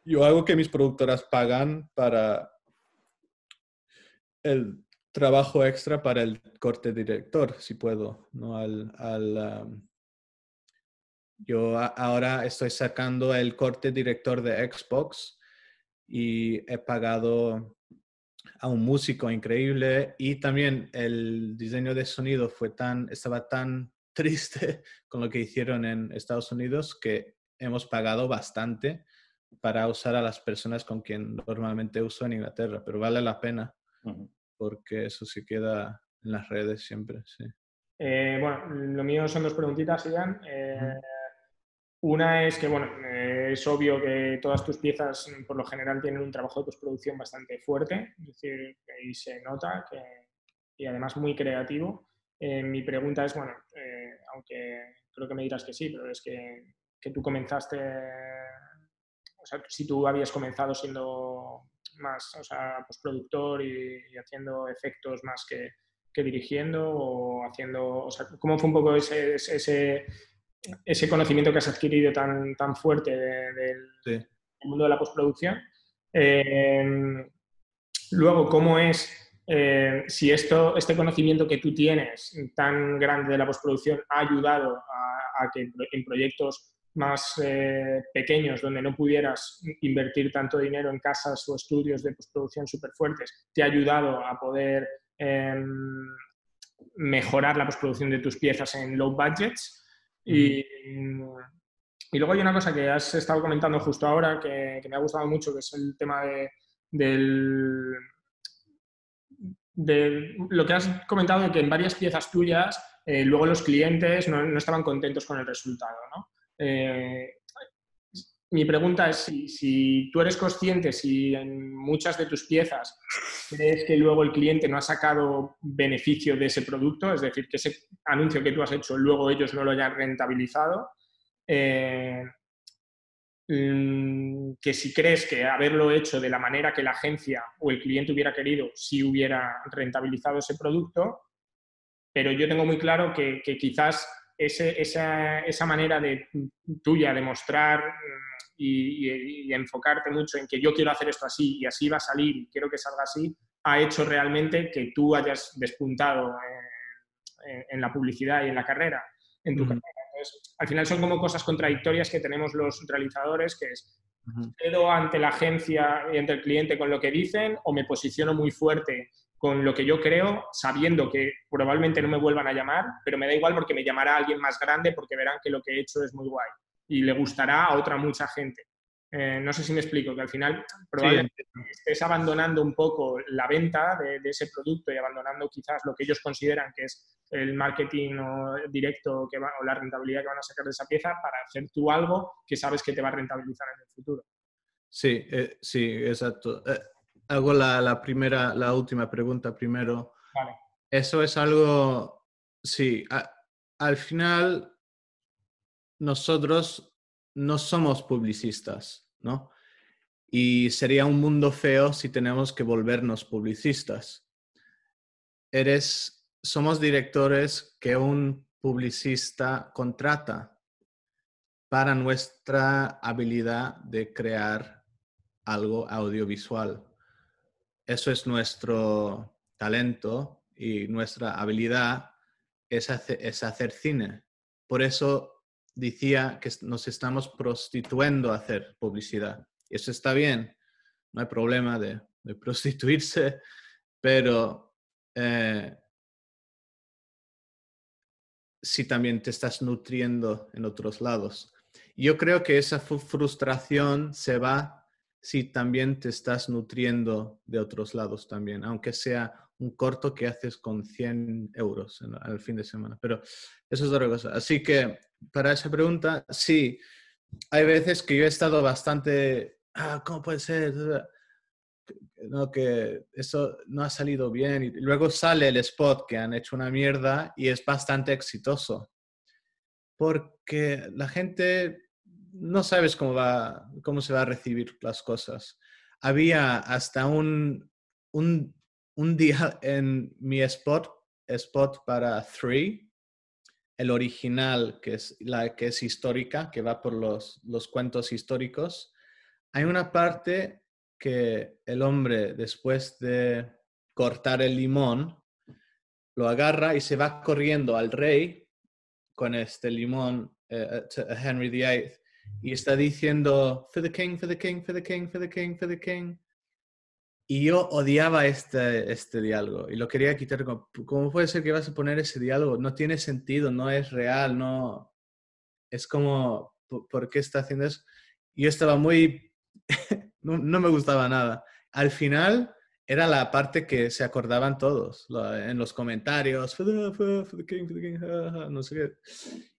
Speaker 2: yo hago que mis productoras pagan para el trabajo extra para el corte director, si puedo, ¿no? Al, al yo ahora estoy sacando el corte director de Xbox y he pagado a un músico increíble y también el diseño de sonido fue tan, estaba tan triste con lo que hicieron en Estados Unidos que hemos pagado bastante para usar a las personas con quien normalmente uso en Inglaterra, pero vale la pena porque eso se queda en las redes siempre, sí.
Speaker 1: Eh, bueno, lo mío son dos preguntitas, Ian. Eh, una es que, bueno, eh, es obvio que todas tus piezas por lo general tienen un trabajo de postproducción bastante fuerte, es decir, ahí se nota que, y además muy creativo. mi pregunta es, bueno, aunque creo que me dirás que sí, pero es que, que tú comenzaste, o sea, si tú habías comenzado siendo más, o sea, postproductor y, y haciendo efectos más que, que, dirigiendo o haciendo, o sea, ¿cómo fue un poco ese, ese, ese conocimiento que has adquirido tan, tan fuerte del mundo de la postproducción? Eh, luego, ¿cómo es eh, si esto, este conocimiento que tú tienes tan grande de la postproducción ha ayudado a, a que en proyectos más eh, pequeños, donde no pudieras invertir tanto dinero en casas o estudios de postproducción súper fuertes, te ha ayudado a poder em, mejorar la postproducción de tus piezas en low budgets. Y, y, luego hay una cosa que has estado comentando justo ahora que, me ha gustado mucho, que es el tema de, del, de lo que has comentado de que en varias piezas tuyas eh, luego los clientes no, no, estaban contentos con el resultado. ¿no? Eh, mi pregunta es si, tú eres consciente, si en muchas de tus piezas crees que luego el cliente no ha sacado beneficio de ese producto, es decir, que ese anuncio que tú has hecho luego ellos no lo hayan rentabilizado, eh, mm, que si crees que haberlo hecho de la manera que la agencia o el cliente hubiera querido, si hubiera rentabilizado ese producto, pero yo tengo muy claro que, quizás esa, esa, manera de, tuya de mostrar y, enfocarte mucho en que yo quiero hacer esto así y así va a salir y quiero que salga así, ha hecho realmente que tú hayas despuntado en, la publicidad y en la carrera, en tu carrera. al final son como cosas contradictorias que tenemos los realizadores, que es, ¿cedo ante la agencia y ante el cliente con lo que dicen o me posiciono muy fuerte con lo que yo creo, sabiendo que probablemente no me vuelvan a llamar, pero me da igual porque me llamará alguien más grande porque verán que lo que he hecho es muy guay y le gustará a otra mucha gente. Eh, no sé si me explico, que al final probablemente estés abandonando un poco la venta de, ese producto y abandonando quizás lo que ellos consideran que es el marketing directo que o la rentabilidad que van a sacar de esa pieza para hacer tú algo que sabes que te va a rentabilizar en el futuro.
Speaker 2: Sí, eh, sí, exacto. Eh, hago la, primera, la última pregunta primero. Vale. Eso es algo, sí, al final nosotros no somos publicistas, ¿no? Y sería un mundo feo si tenemos que volvernos publicistas. Eres, somos directores que un publicista contrata para nuestra habilidad de crear algo audiovisual. Eso es nuestro talento y nuestra habilidad es es hacer cine. Por eso decía que nos estamos prostituyendo a hacer publicidad. Y eso está bien, no hay problema de, prostituirse, pero eh, si también te estás nutriendo en otros lados. Yo creo que esa frustración se va si también te estás nutriendo de otros lados también, aunque sea un corto que haces con 100 euros al fin de semana. Pero eso es otra cosa. Así que para esa pregunta, sí, hay veces que yo he estado bastante, ah, ¿cómo puede ser? No, que eso no ha salido bien. Y luego sale el spot que han hecho una mierda y es bastante exitoso. Porque la gente no sabes cómo, va, cómo se va a recibir las cosas. Había hasta un, un, un día en mi spot, spot para Three, el original, que es la que es histórica, que va por los, los cuentos históricos, hay una parte que el hombre, después de cortar el limón, lo agarra y se va corriendo al rey con este limón, eh, Henry VIII, y está diciendo, for the king, for the king, for the king, for the king, for the king. Y yo odiaba este, este diálogo y lo quería quitar. ¿Cómo puede ser que vas a poner ese diálogo? No tiene sentido, no es real, no... Es como, ¿por qué está haciendo eso? Yo estaba muy... no, me gustaba nada. Al final era la parte que se acordaban todos en los comentarios. No sé qué.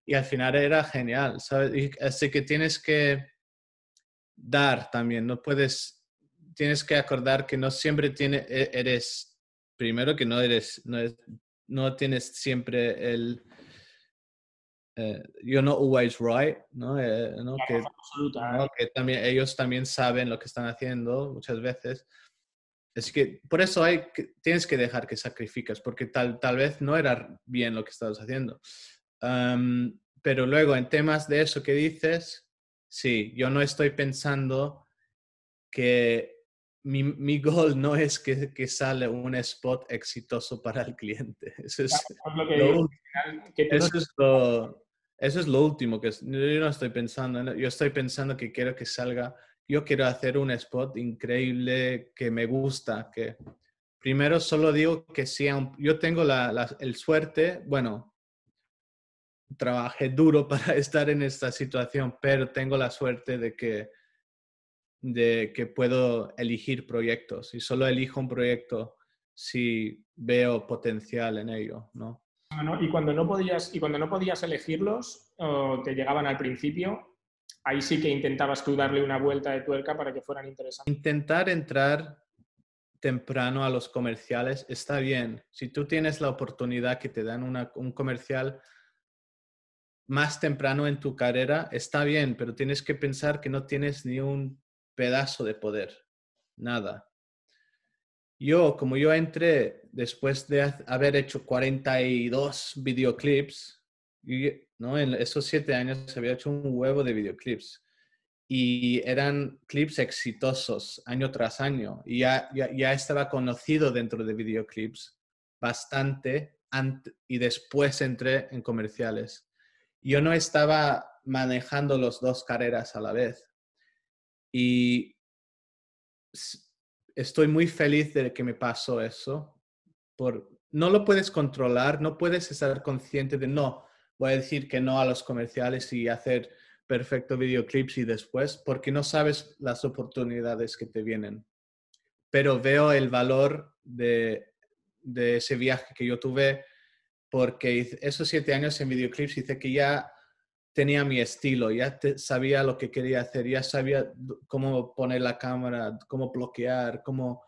Speaker 2: Y al final era genial, ¿sabes? así que tienes que dar también, no puedes tienes que acordar que no siempre tiene, e, eres, primero que no eres, no, no tienes siempre el, eh, you're not always right, ¿no? Eh, ¿no? Que, ¿no? ¿eh? que, también ellos también saben lo que están haciendo muchas veces. Así que por eso hay tienes que dejar que sacrificas, porque tal, tal vez no era bien lo que estabas haciendo. pero luego, en temas de eso que dices, sí, yo no estoy pensando que mi, mi gol no es que, que sale un spot exitoso para el cliente. Eso es, lo, eso, es lo, eso es lo último que yo no estoy pensando. Yo estoy pensando que quiero que salga. Yo quiero hacer un spot increíble que me gusta. Que primero solo digo que sea yo tengo la, la, el suerte, bueno, trabajé duro para estar en esta situación, pero tengo la suerte de que de que puedo elegir proyectos y solo elijo un proyecto si veo potencial en ello, ¿no?
Speaker 1: y cuando no podías y cuando no podías elegirlos o te llegaban al principio, ahí sí que intentabas tú darle una vuelta de tuerca para que fueran interesantes.
Speaker 2: Intentar entrar temprano a los comerciales está bien. Si tú tienes la oportunidad que te dan un comercial más temprano en tu carrera, está bien, pero tienes que pensar que no tienes ni un pedazo de poder, nada. Yo, como yo entré después de haber hecho 42 videoclips, ¿no? en esos siete años había hecho un huevo de videoclips y eran clips exitosos año tras año y ya, ya, estaba conocido dentro de videoclips bastante y después entré en comerciales. Yo no estaba manejando las dos carreras a la vez y estoy muy feliz de que me pasó eso. Por, no lo puedes controlar, no puedes estar consciente de no, voy a decir que no a los comerciales y hacer perfecto videoclips y después, porque no sabes las oportunidades que te vienen. Pero veo el valor de, de ese viaje que yo tuve, porque esos siete años en videoclips hice que ya tenía mi estilo, ya sabía lo que quería hacer, ya sabía cómo poner la cámara, cómo bloquear, cómo...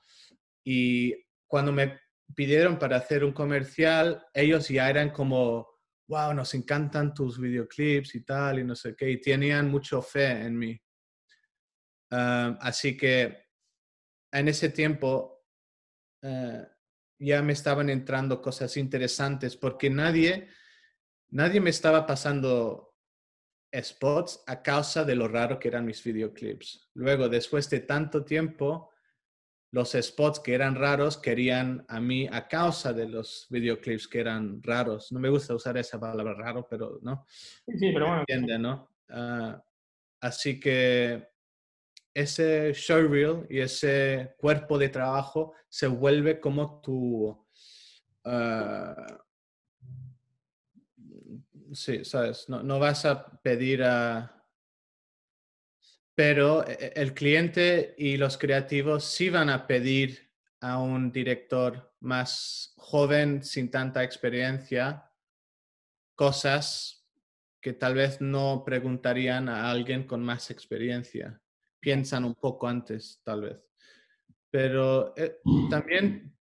Speaker 2: Y cuando me pidieron para hacer un comercial, ellos ya eran como wow, nos encantan tus videoclips y tal, y no sé qué, y tenían mucho fe en mí. así que en ese tiempo eh, ya me estaban entrando cosas interesantes porque nadie, nadie me estaba pasando spots a causa de lo raro que eran mis videoclips. Luego, después de tanto tiempo, los spots que eran raros querían a mí a causa de los videoclips que eran raros. No me gusta usar esa palabra raro, pero no.
Speaker 1: Sí, pero bueno.
Speaker 2: Entiende, ¿no? Ah, así que ese showreel y ese cuerpo de trabajo se vuelve como tu... Ah, sí, sabes, no, no vas a pedir a pero eh, eh, el cliente y los creativos sí van a pedir a un director más joven, sin tanta experiencia, cosas que tal vez no preguntarían a alguien con más experiencia. Piensan un poco antes, tal vez. Pero, eh, también,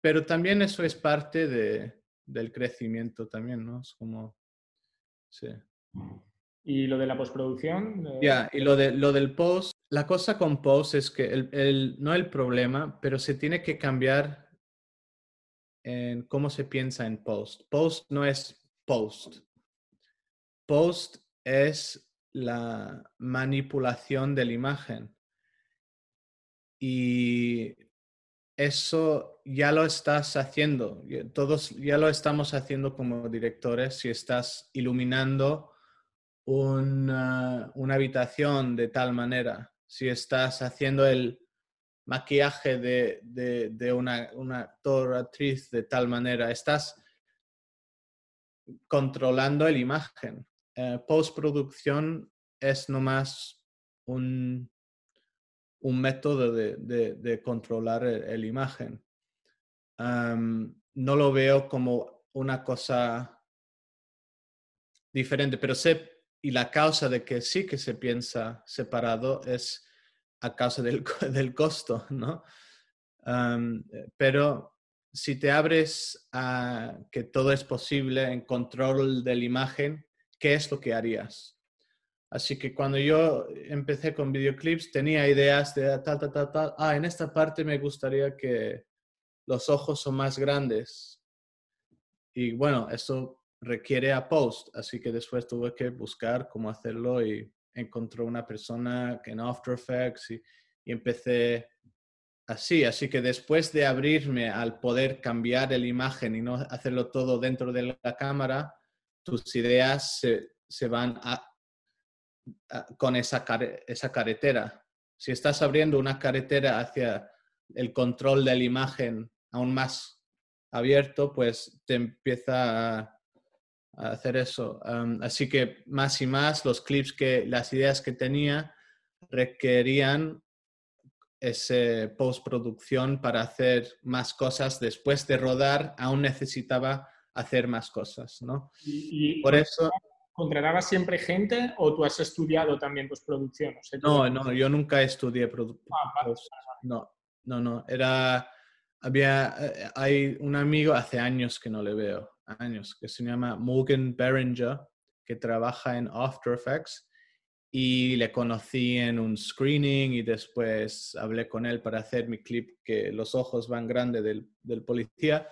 Speaker 2: eso es parte de, del crecimiento también, ¿no? Es como, sí.
Speaker 1: Y lo de la postproducción.
Speaker 2: Eh, ya, y lo, de, lo del post, la cosa con post es que el, el, no el problema, pero se tiene que cambiar en cómo se piensa en post. Post no es post. Post es la manipulación de la imagen. Y eso ya lo estás haciendo. Todos ya lo estamos haciendo como directores si estás iluminando una, habitación de tal manera, si estás haciendo el maquillaje de, de, una, una actor actriz de tal manera, estás controlando la imagen. Eh, postproducción es nomás un, un método de, de controlar la imagen. no lo veo como una cosa diferente, pero sé y la causa de que sí que se piensa separado es a causa del, del costo, ¿no? pero si te abres a que todo es posible en control de la imagen, ¿qué es lo que harías? Así que cuando yo empecé con videoclips tenía ideas de tal, tal, tal, tal. Ah, en esta parte me gustaría que los ojos son más grandes. Y bueno, eso requiere a post, así que después tuve que buscar cómo hacerlo y encontré una persona en After Effects y, empecé así. Así que después de abrirme al poder cambiar la imagen y no hacerlo todo dentro de la cámara, tus ideas se, van a, con esa, esa carretera. Si estás abriendo una carretera hacia el control de la imagen aún más abierto, pues te empieza a hacer eso. así que más y más los clips que, las ideas que tenía requerían ese postproducción para hacer más cosas. Después de rodar, aún necesitaba hacer más cosas, ¿no?
Speaker 1: Y,
Speaker 2: por eso...
Speaker 1: ¿Contratabas siempre gente o tú has estudiado también postproducción?
Speaker 2: no, no, yo nunca estudié producción.
Speaker 1: Ah,
Speaker 2: no, no, no. Era, había, eh, hay un amigo hace años que no le veo, años, que se llama Morgan Berenger, que trabaja en After Effects y le conocí en un screening y después hablé con él para hacer mi clip que los ojos van grandes del, del policía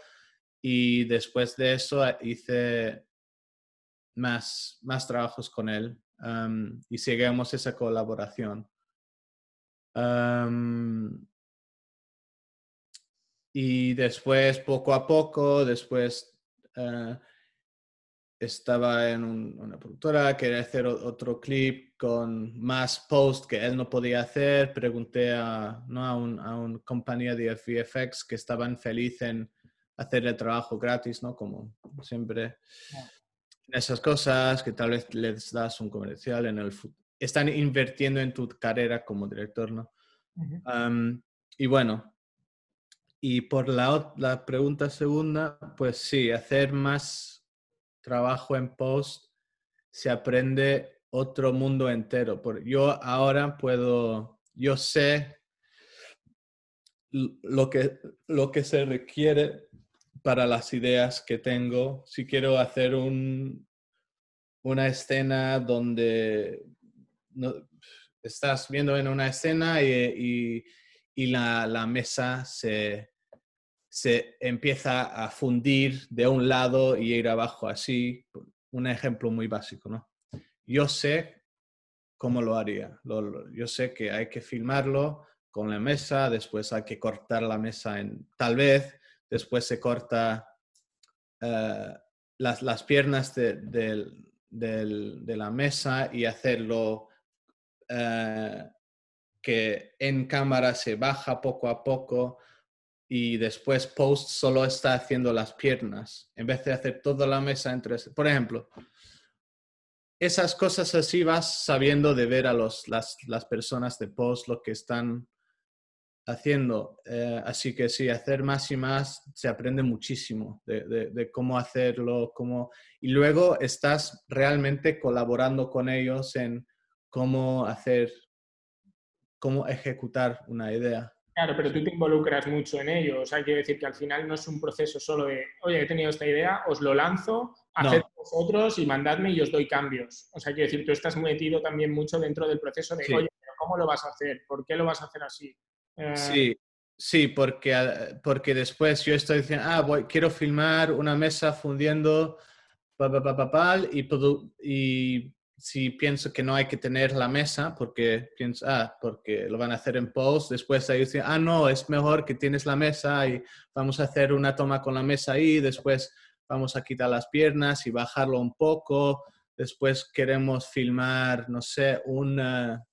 Speaker 2: y después de eso hice más, más trabajos con él y seguimos esa colaboración. y después, poco a poco, después eh, estaba en una productora, quería hacer otro clip con más post que él no podía hacer. Pregunté a, ¿no? a, un, a una compañía de VFX que estaban felices en hacer el trabajo gratis, ¿no? Como siempre esas cosas que tal vez les das un comercial en el están invirtiendo en tu carrera como director, ¿no? y bueno, y por la, la pregunta segunda, pues sí, hacer más trabajo en post se aprende otro mundo entero. Por, yo ahora puedo, yo sé lo que, lo que se requiere para las ideas que tengo. Si quiero hacer un, una escena donde estás viendo en una escena y, la, mesa se, se, empieza a fundir de un lado y ir abajo así. Un ejemplo muy básico, ¿no? Yo sé cómo lo haría. yo sé que hay que filmarlo con la mesa, después hay que cortar la mesa en tal vez después se corta eh, las, piernas de, la mesa y hacerlo eh, que en cámara se baja poco a poco y después post solo está haciendo las piernas en vez de hacer toda la mesa entre por ejemplo esas cosas así vas sabiendo de ver a los, las, las personas de post lo que están haciendo. Eh, así que sí, hacer más y más se aprende muchísimo de, cómo hacerlo, cómo... y luego estás realmente colaborando con ellos en cómo hacer, cómo ejecutar una idea.
Speaker 1: Claro, pero tú te involucras mucho en ello. O sea, quiero decir que al final no es un proceso solo de, oye, he tenido esta idea, os lo lanzo, haced vosotros y mandadme y os doy cambios. O sea, quiero decir, tú estás metido también mucho dentro del proceso de, oye, pero ¿cómo lo vas a hacer? ¿Por qué lo vas a hacer así?
Speaker 2: Eh, sí, sí, porque, ah, porque después yo estoy diciendo, ah, voy, quiero filmar una mesa fundiendo pa, pa, pa, y, y si pienso que no hay que tener la mesa porque pienso, ah, porque lo van a hacer en post, después ahí dicen, ah, no, es mejor que tienes la mesa y vamos a hacer una toma con la mesa ahí, después vamos a quitar las piernas y bajarlo un poco, después queremos filmar, no sé, una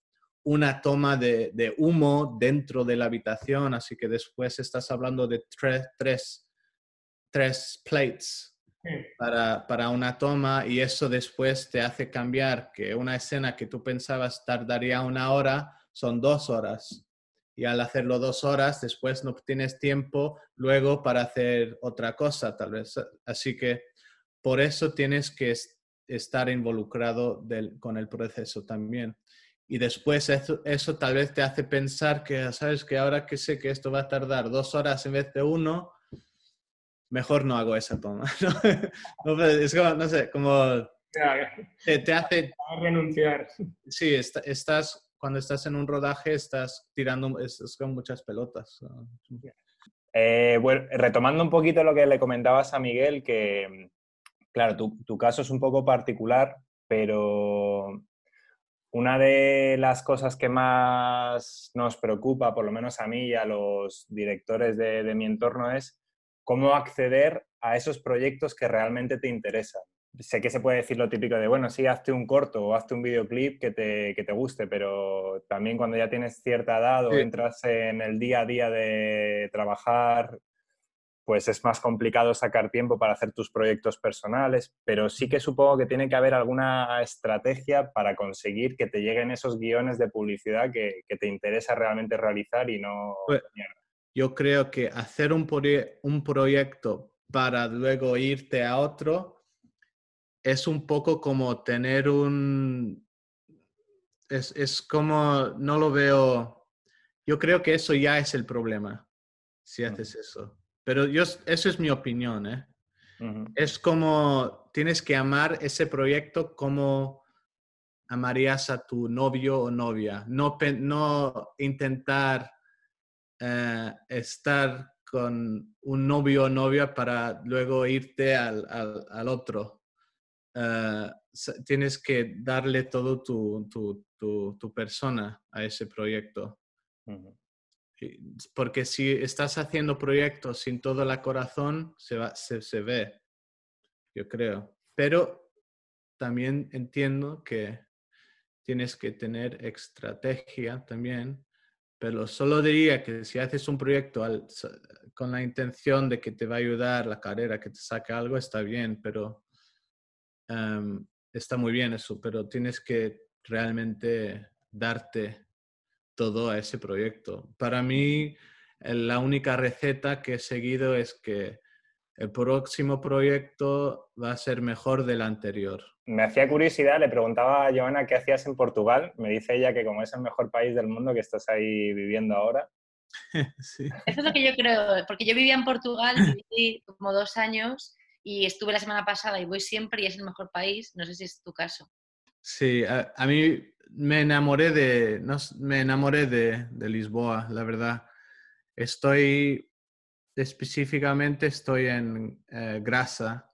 Speaker 2: una toma de, humo dentro de la habitación, así que después estás hablando de tres, tres, plates para, para, una toma y eso después te hace cambiar que una escena que tú pensabas tardaría una hora son dos horas. Y al hacerlo dos horas, después no tienes tiempo luego para hacer otra cosa, tal vez. Así que por eso tienes que estar involucrado con el proceso también y después eso, tal vez te hace pensar que, sabes, que ahora que sé que esto va a tardar dos horas en vez de uno, mejor no hago esa toma. no, es como, no sé, como te, hace...
Speaker 1: renunciar.
Speaker 2: Sí, estás, cuando estás en un rodaje estás tirando es, con muchas pelotas.
Speaker 4: Eh, bueno, retomando un poquito lo que le comentabas a Miguel, que claro, tu, tu caso es un poco particular, pero una de las cosas que más nos preocupa, por lo menos a mí y a los directores de, mi entorno, es cómo acceder a esos proyectos que realmente te interesan. Sé que se puede decir lo típico de, bueno, sí, hazte un corto o hazte un videoclip que te, que te guste, pero también cuando ya tienes cierta edad o entras en el día a día de trabajar pues es más complicado sacar tiempo para hacer tus proyectos personales, pero sí que supongo que tiene que haber alguna estrategia para conseguir que te lleguen esos guiones de publicidad que, te interesa realmente realizar y no... Pues,
Speaker 2: yo creo que hacer un, un proyecto para luego irte a otro es un poco como tener un... Es, es como, no lo veo, yo creo que eso ya es el problema, si haces eso. Pero yo, eso es mi opinión, ¿eh? Es como tienes que amar ese proyecto como amarías a tu novio o novia. No, no intentar eh, estar con un novio o novia para luego irte al, al, otro. Eh, tienes que darle todo tu, tu, tu, persona a ese proyecto. Porque si estás haciendo proyectos sin todo el corazón, se, va, se, ve, yo creo. Pero también entiendo que tienes que tener estrategia también, pero solo diría que si haces un proyecto con la intención de que te va a ayudar la carrera, que te saque algo, está bien, pero em, está muy bien eso, pero tienes que realmente darte todo a ese proyecto. Para mí, la única receta que he seguido es que el próximo proyecto va a ser mejor del anterior.
Speaker 4: Me hacía curiosidad, le preguntaba a Joana qué hacías en Portugal. Me dice ella que como es el mejor país del mundo que estás ahí viviendo ahora.
Speaker 5: sí. Eso es lo que yo creo, porque yo vivía en Portugal, viví como dos años y estuve la semana pasada y voy siempre y es el mejor país. No sé si es tu caso.
Speaker 2: Sí, a, a mí me enamoré de, no, me enamoré de, de, Lisboa, la verdad. Estoy, específicamente estoy en eh, Grasa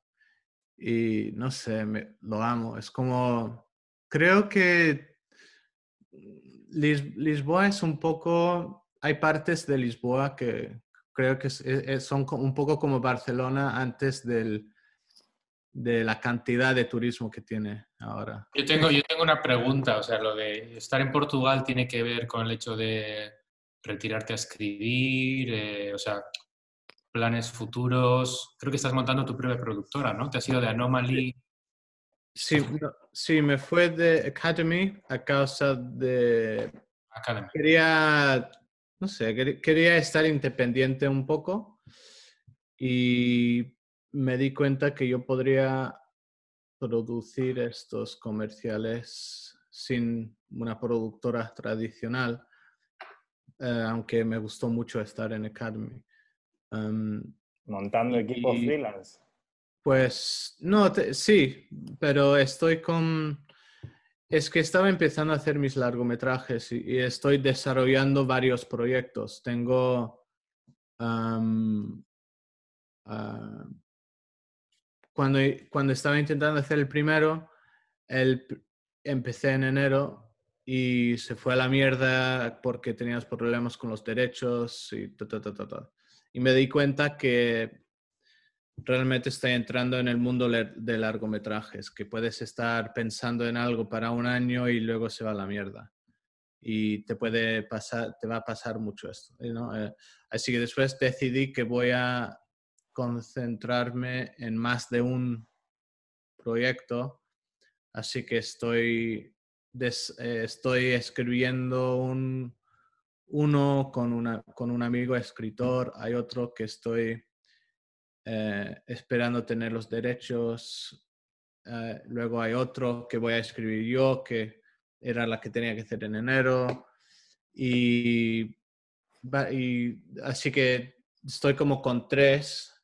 Speaker 2: y no sé, me, lo amo. Es como, creo que Lisboa es un poco, hay partes de Lisboa que creo que son un poco como Barcelona antes del, de la cantidad de turismo que tiene ahora.
Speaker 3: Yo tengo, yo tengo una pregunta, o sea, lo de estar en Portugal tiene que ver con el hecho de retirarte a escribir, eh, o sea, planes futuros. Creo que estás montando tu propia productora, ¿no? Te has ido de Anomaly.
Speaker 2: Sí, sí, me fue de Academy a causa de...
Speaker 3: Academy.
Speaker 2: Quería, no sé, quería estar independiente un poco y me di cuenta que yo podría producir estos comerciales sin una productora tradicional, eh, aunque me gustó mucho estar en Academy.
Speaker 4: Montando equipos freelance.
Speaker 2: Pues no, sí, pero estoy con... Es que estaba empezando a hacer mis largometrajes y, estoy desarrollando varios proyectos. Tengo cuando, cuando estaba intentando hacer el primero, el, empecé en enero y se fue a la mierda porque tenías problemas con los derechos y ta, ta, ta, ta, Y me di cuenta que realmente estoy entrando en el mundo de largometrajes, que puedes estar pensando en algo para un año y luego se va a la mierda. Y te puede pasar, te va a pasar mucho esto. ¿no? Eh, así que después decidí que voy a concentrarme en más de un proyecto, así que estoy, eh, estoy escribiendo un, uno con, una, con un amigo escritor, hay otro que estoy eh, esperando tener los derechos, eh, luego hay otro que voy a escribir yo, que era la que tenía que hacer en enero, y, y así que estoy como con tres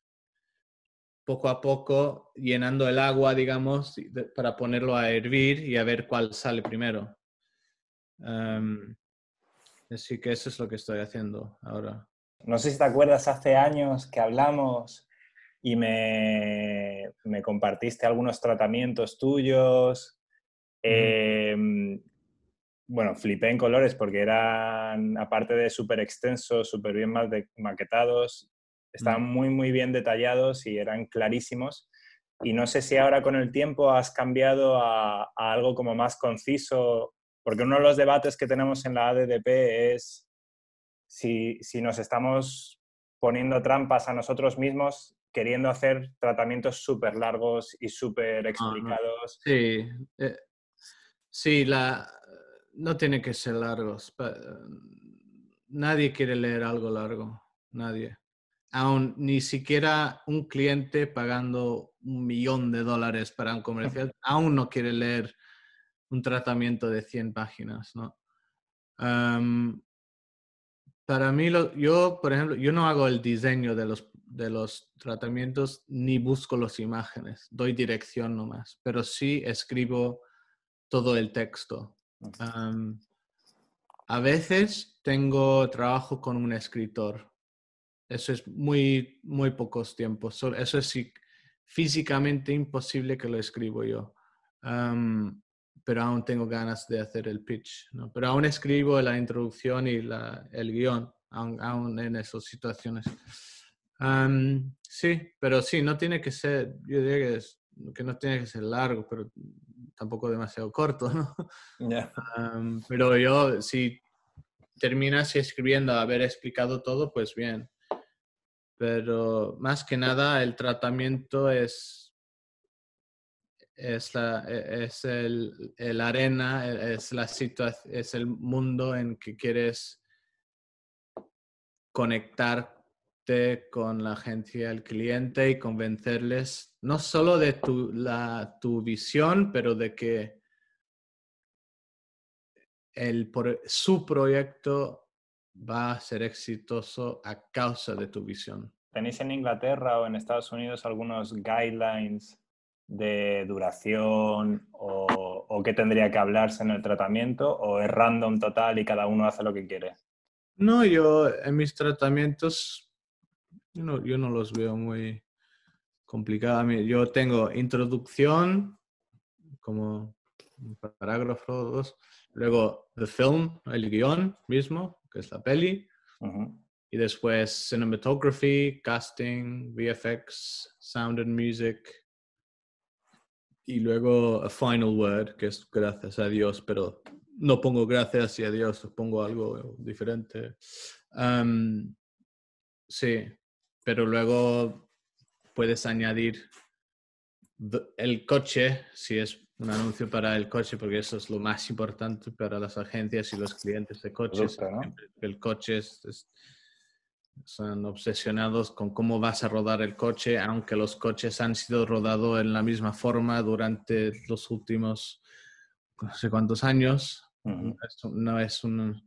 Speaker 2: poco a poco llenando el agua, digamos, para ponerlo a hervir y a ver cuál sale primero. Así que eso es lo que estoy haciendo ahora.
Speaker 4: No sé si te acuerdas hace años que hablamos y me, me compartiste algunos tratamientos tuyos. Em, bueno, flipé en colores porque eran, aparte de súper extensos, súper bien maquetados, Estaban mm. muy, muy bien detallados y eran clarísimos. Y no sé si ahora con el tiempo has cambiado a, algo como más conciso, porque uno de los debates que tenemos en la ADDP es si, si nos estamos poniendo trampas a nosotros mismos queriendo hacer tratamientos súper largos y súper explicados.
Speaker 2: Sí, eh, sí la, no tiene que ser largos. Nadie quiere leer algo largo, nadie. aún ni siquiera un cliente pagando un millón de dólares para un comercial, aún no quiere leer un tratamiento de 100 páginas, ¿no? para mí, yo, por ejemplo, yo no hago el diseño de los, de los tratamientos ni busco las imágenes, doy dirección nomás, pero sí escribo todo el texto. a veces tengo trabajo con un escritor. Eso es muy, muy pocos tiempos. Eso es físicamente imposible que lo escribo yo pero aún tengo ganas de hacer el pitch, ¿no? Pero aún escribo la introducción y la, el guion, aún, en esas situaciones. sí, pero sí, no tiene que ser, yo diría que, no tiene que ser largo, pero tampoco demasiado corto, ¿no? pero yo, si terminas escribiendo, haber explicado todo, pues bien. Pero más que nada, el tratamiento es es, la, e, es el, el, arena, e, es la situación, es el mundo en que quieres conectarte con la agencia, el cliente y convencerles no solo de tu, la, tu visión, pero de que el, su proyecto va a ser exitoso a causa de tu visión.
Speaker 4: ¿Tenéis en Inglaterra o en Estados Unidos algunos guidelines de duración o, o, qué tendría que hablarse en el tratamiento o es random total y cada uno hace lo que quiere?
Speaker 2: No, yo en mis tratamientos yo no, yo no los veo muy complicados. Yo tengo introducción como un parágrafo, dos. Luego the film, el guion mismo, que es la peli. Y después cinematography, casting, VFX, sound and music, y luego a final word, que es gracias a Dios, pero no pongo gracias y a Dios, pongo algo diferente. sí, pero luego puedes añadir el coche, si es un anuncio para el coche, porque eso es lo más importante para las agencias y los clientes de coches. El coche es son obsesionados con cómo vas a rodar el coche, aunque los coches han sido rodados en la misma forma durante los últimos no sé cuántos años. No es un...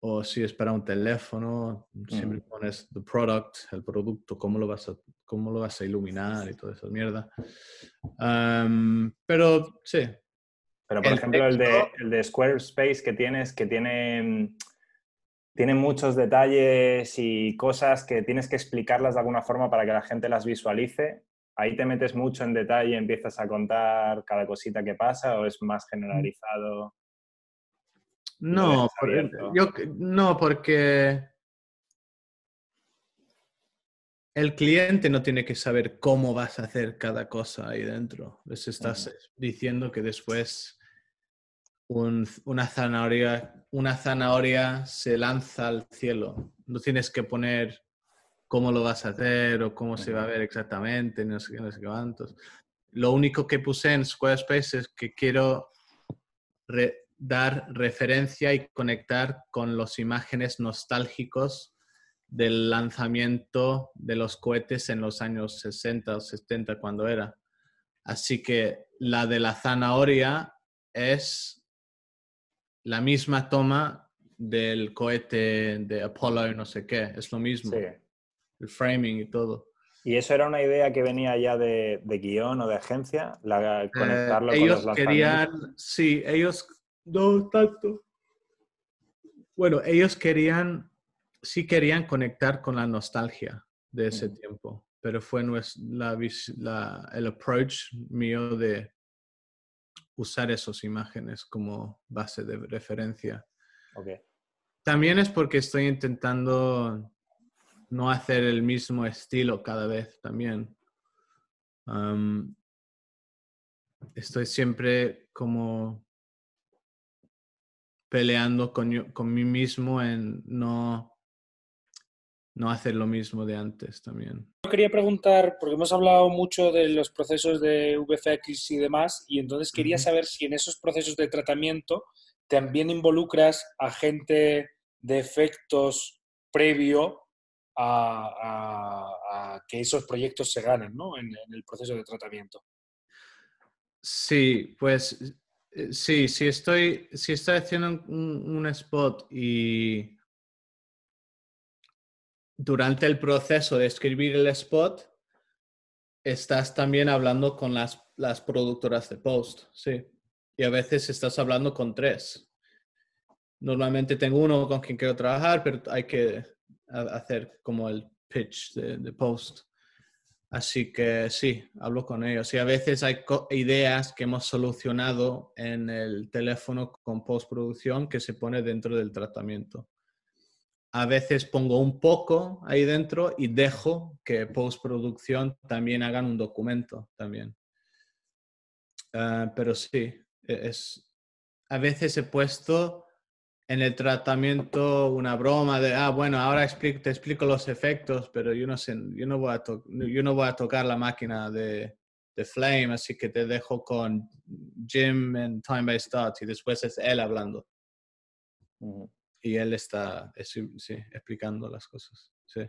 Speaker 2: o si es para un teléfono, siempre pones the product, el producto, cómo lo vas a, cómo lo vas a iluminar y toda esa mierda. pero sí.
Speaker 4: Pero por ejemplo, el, de, el de Squarespace que tienes, que tiene tiene muchos detalles y cosas que tienes que explicarlas de alguna forma para que la gente las visualice. Ahí te metes mucho en detalle, y empiezas a contar cada cosita que pasa o es más generalizado.
Speaker 2: No, yo, no, porque el cliente no tiene que saber cómo vas a hacer cada cosa ahí dentro. Les estás diciendo que después una, zanahoria, una zanahoria se lanza al cielo. No tienes que poner cómo lo vas a hacer o cómo se va a ver exactamente, no sé, qué cuántos. Lo único que puse en Squarespace es que quiero dar referencia y conectar con los imágenes nostálgicos del lanzamiento de los cohetes en los años 60 o 70 cuando era. Así que la de la zanahoria es la misma toma del cohete de Apollo no sé qué, es lo mismo. El framing y todo.
Speaker 4: ¿Y eso era una idea que venía ya de, guion o de agencia? La, conectarlo
Speaker 2: con ellos querían, sí, ellos, no tanto. Bueno, ellos querían, sí querían conectar con la nostalgia de ese tiempo, pero fue la, el approach mío de usar esas imágenes como base de referencia. También es porque estoy intentando no hacer el mismo estilo cada vez también. estoy siempre como peleando con, con mí mismo en no no hacer lo mismo de antes también.
Speaker 6: Yo quería preguntar, porque hemos hablado mucho de los procesos de VFX y demás, y entonces quería saber si en esos procesos de tratamiento también involucras a gente de efectos previo a, que esos proyectos se ganen ¿no? en, el proceso de tratamiento.
Speaker 2: Sí, pues eh, sí, si estoy, si estoy haciendo un, spot y durante el proceso de escribir el spot, estás también hablando con las, las productoras de post, sí. Y a veces estás hablando con tres. Normalmente tengo uno con quien quiero trabajar, pero hay que hacer como el pitch de, post. Así que sí, hablo con ellos. Y a veces hay ideas que hemos solucionado en el teléfono con postproducción que se pone dentro del tratamiento. A veces pongo un poco ahí dentro y dejo que postproducción también hagan un documento también. Ah, pero sí, e-, es, a veces he puesto en el tratamiento una broma de, ah, bueno, ahora explico, te explico los efectos, pero yo no sé, yo no voy a, yo no voy a tocar la máquina de, de, Flame, así que te dejo con Jim en Time by Start y después es él hablando. Y él está, sí, explicando las cosas. Sí.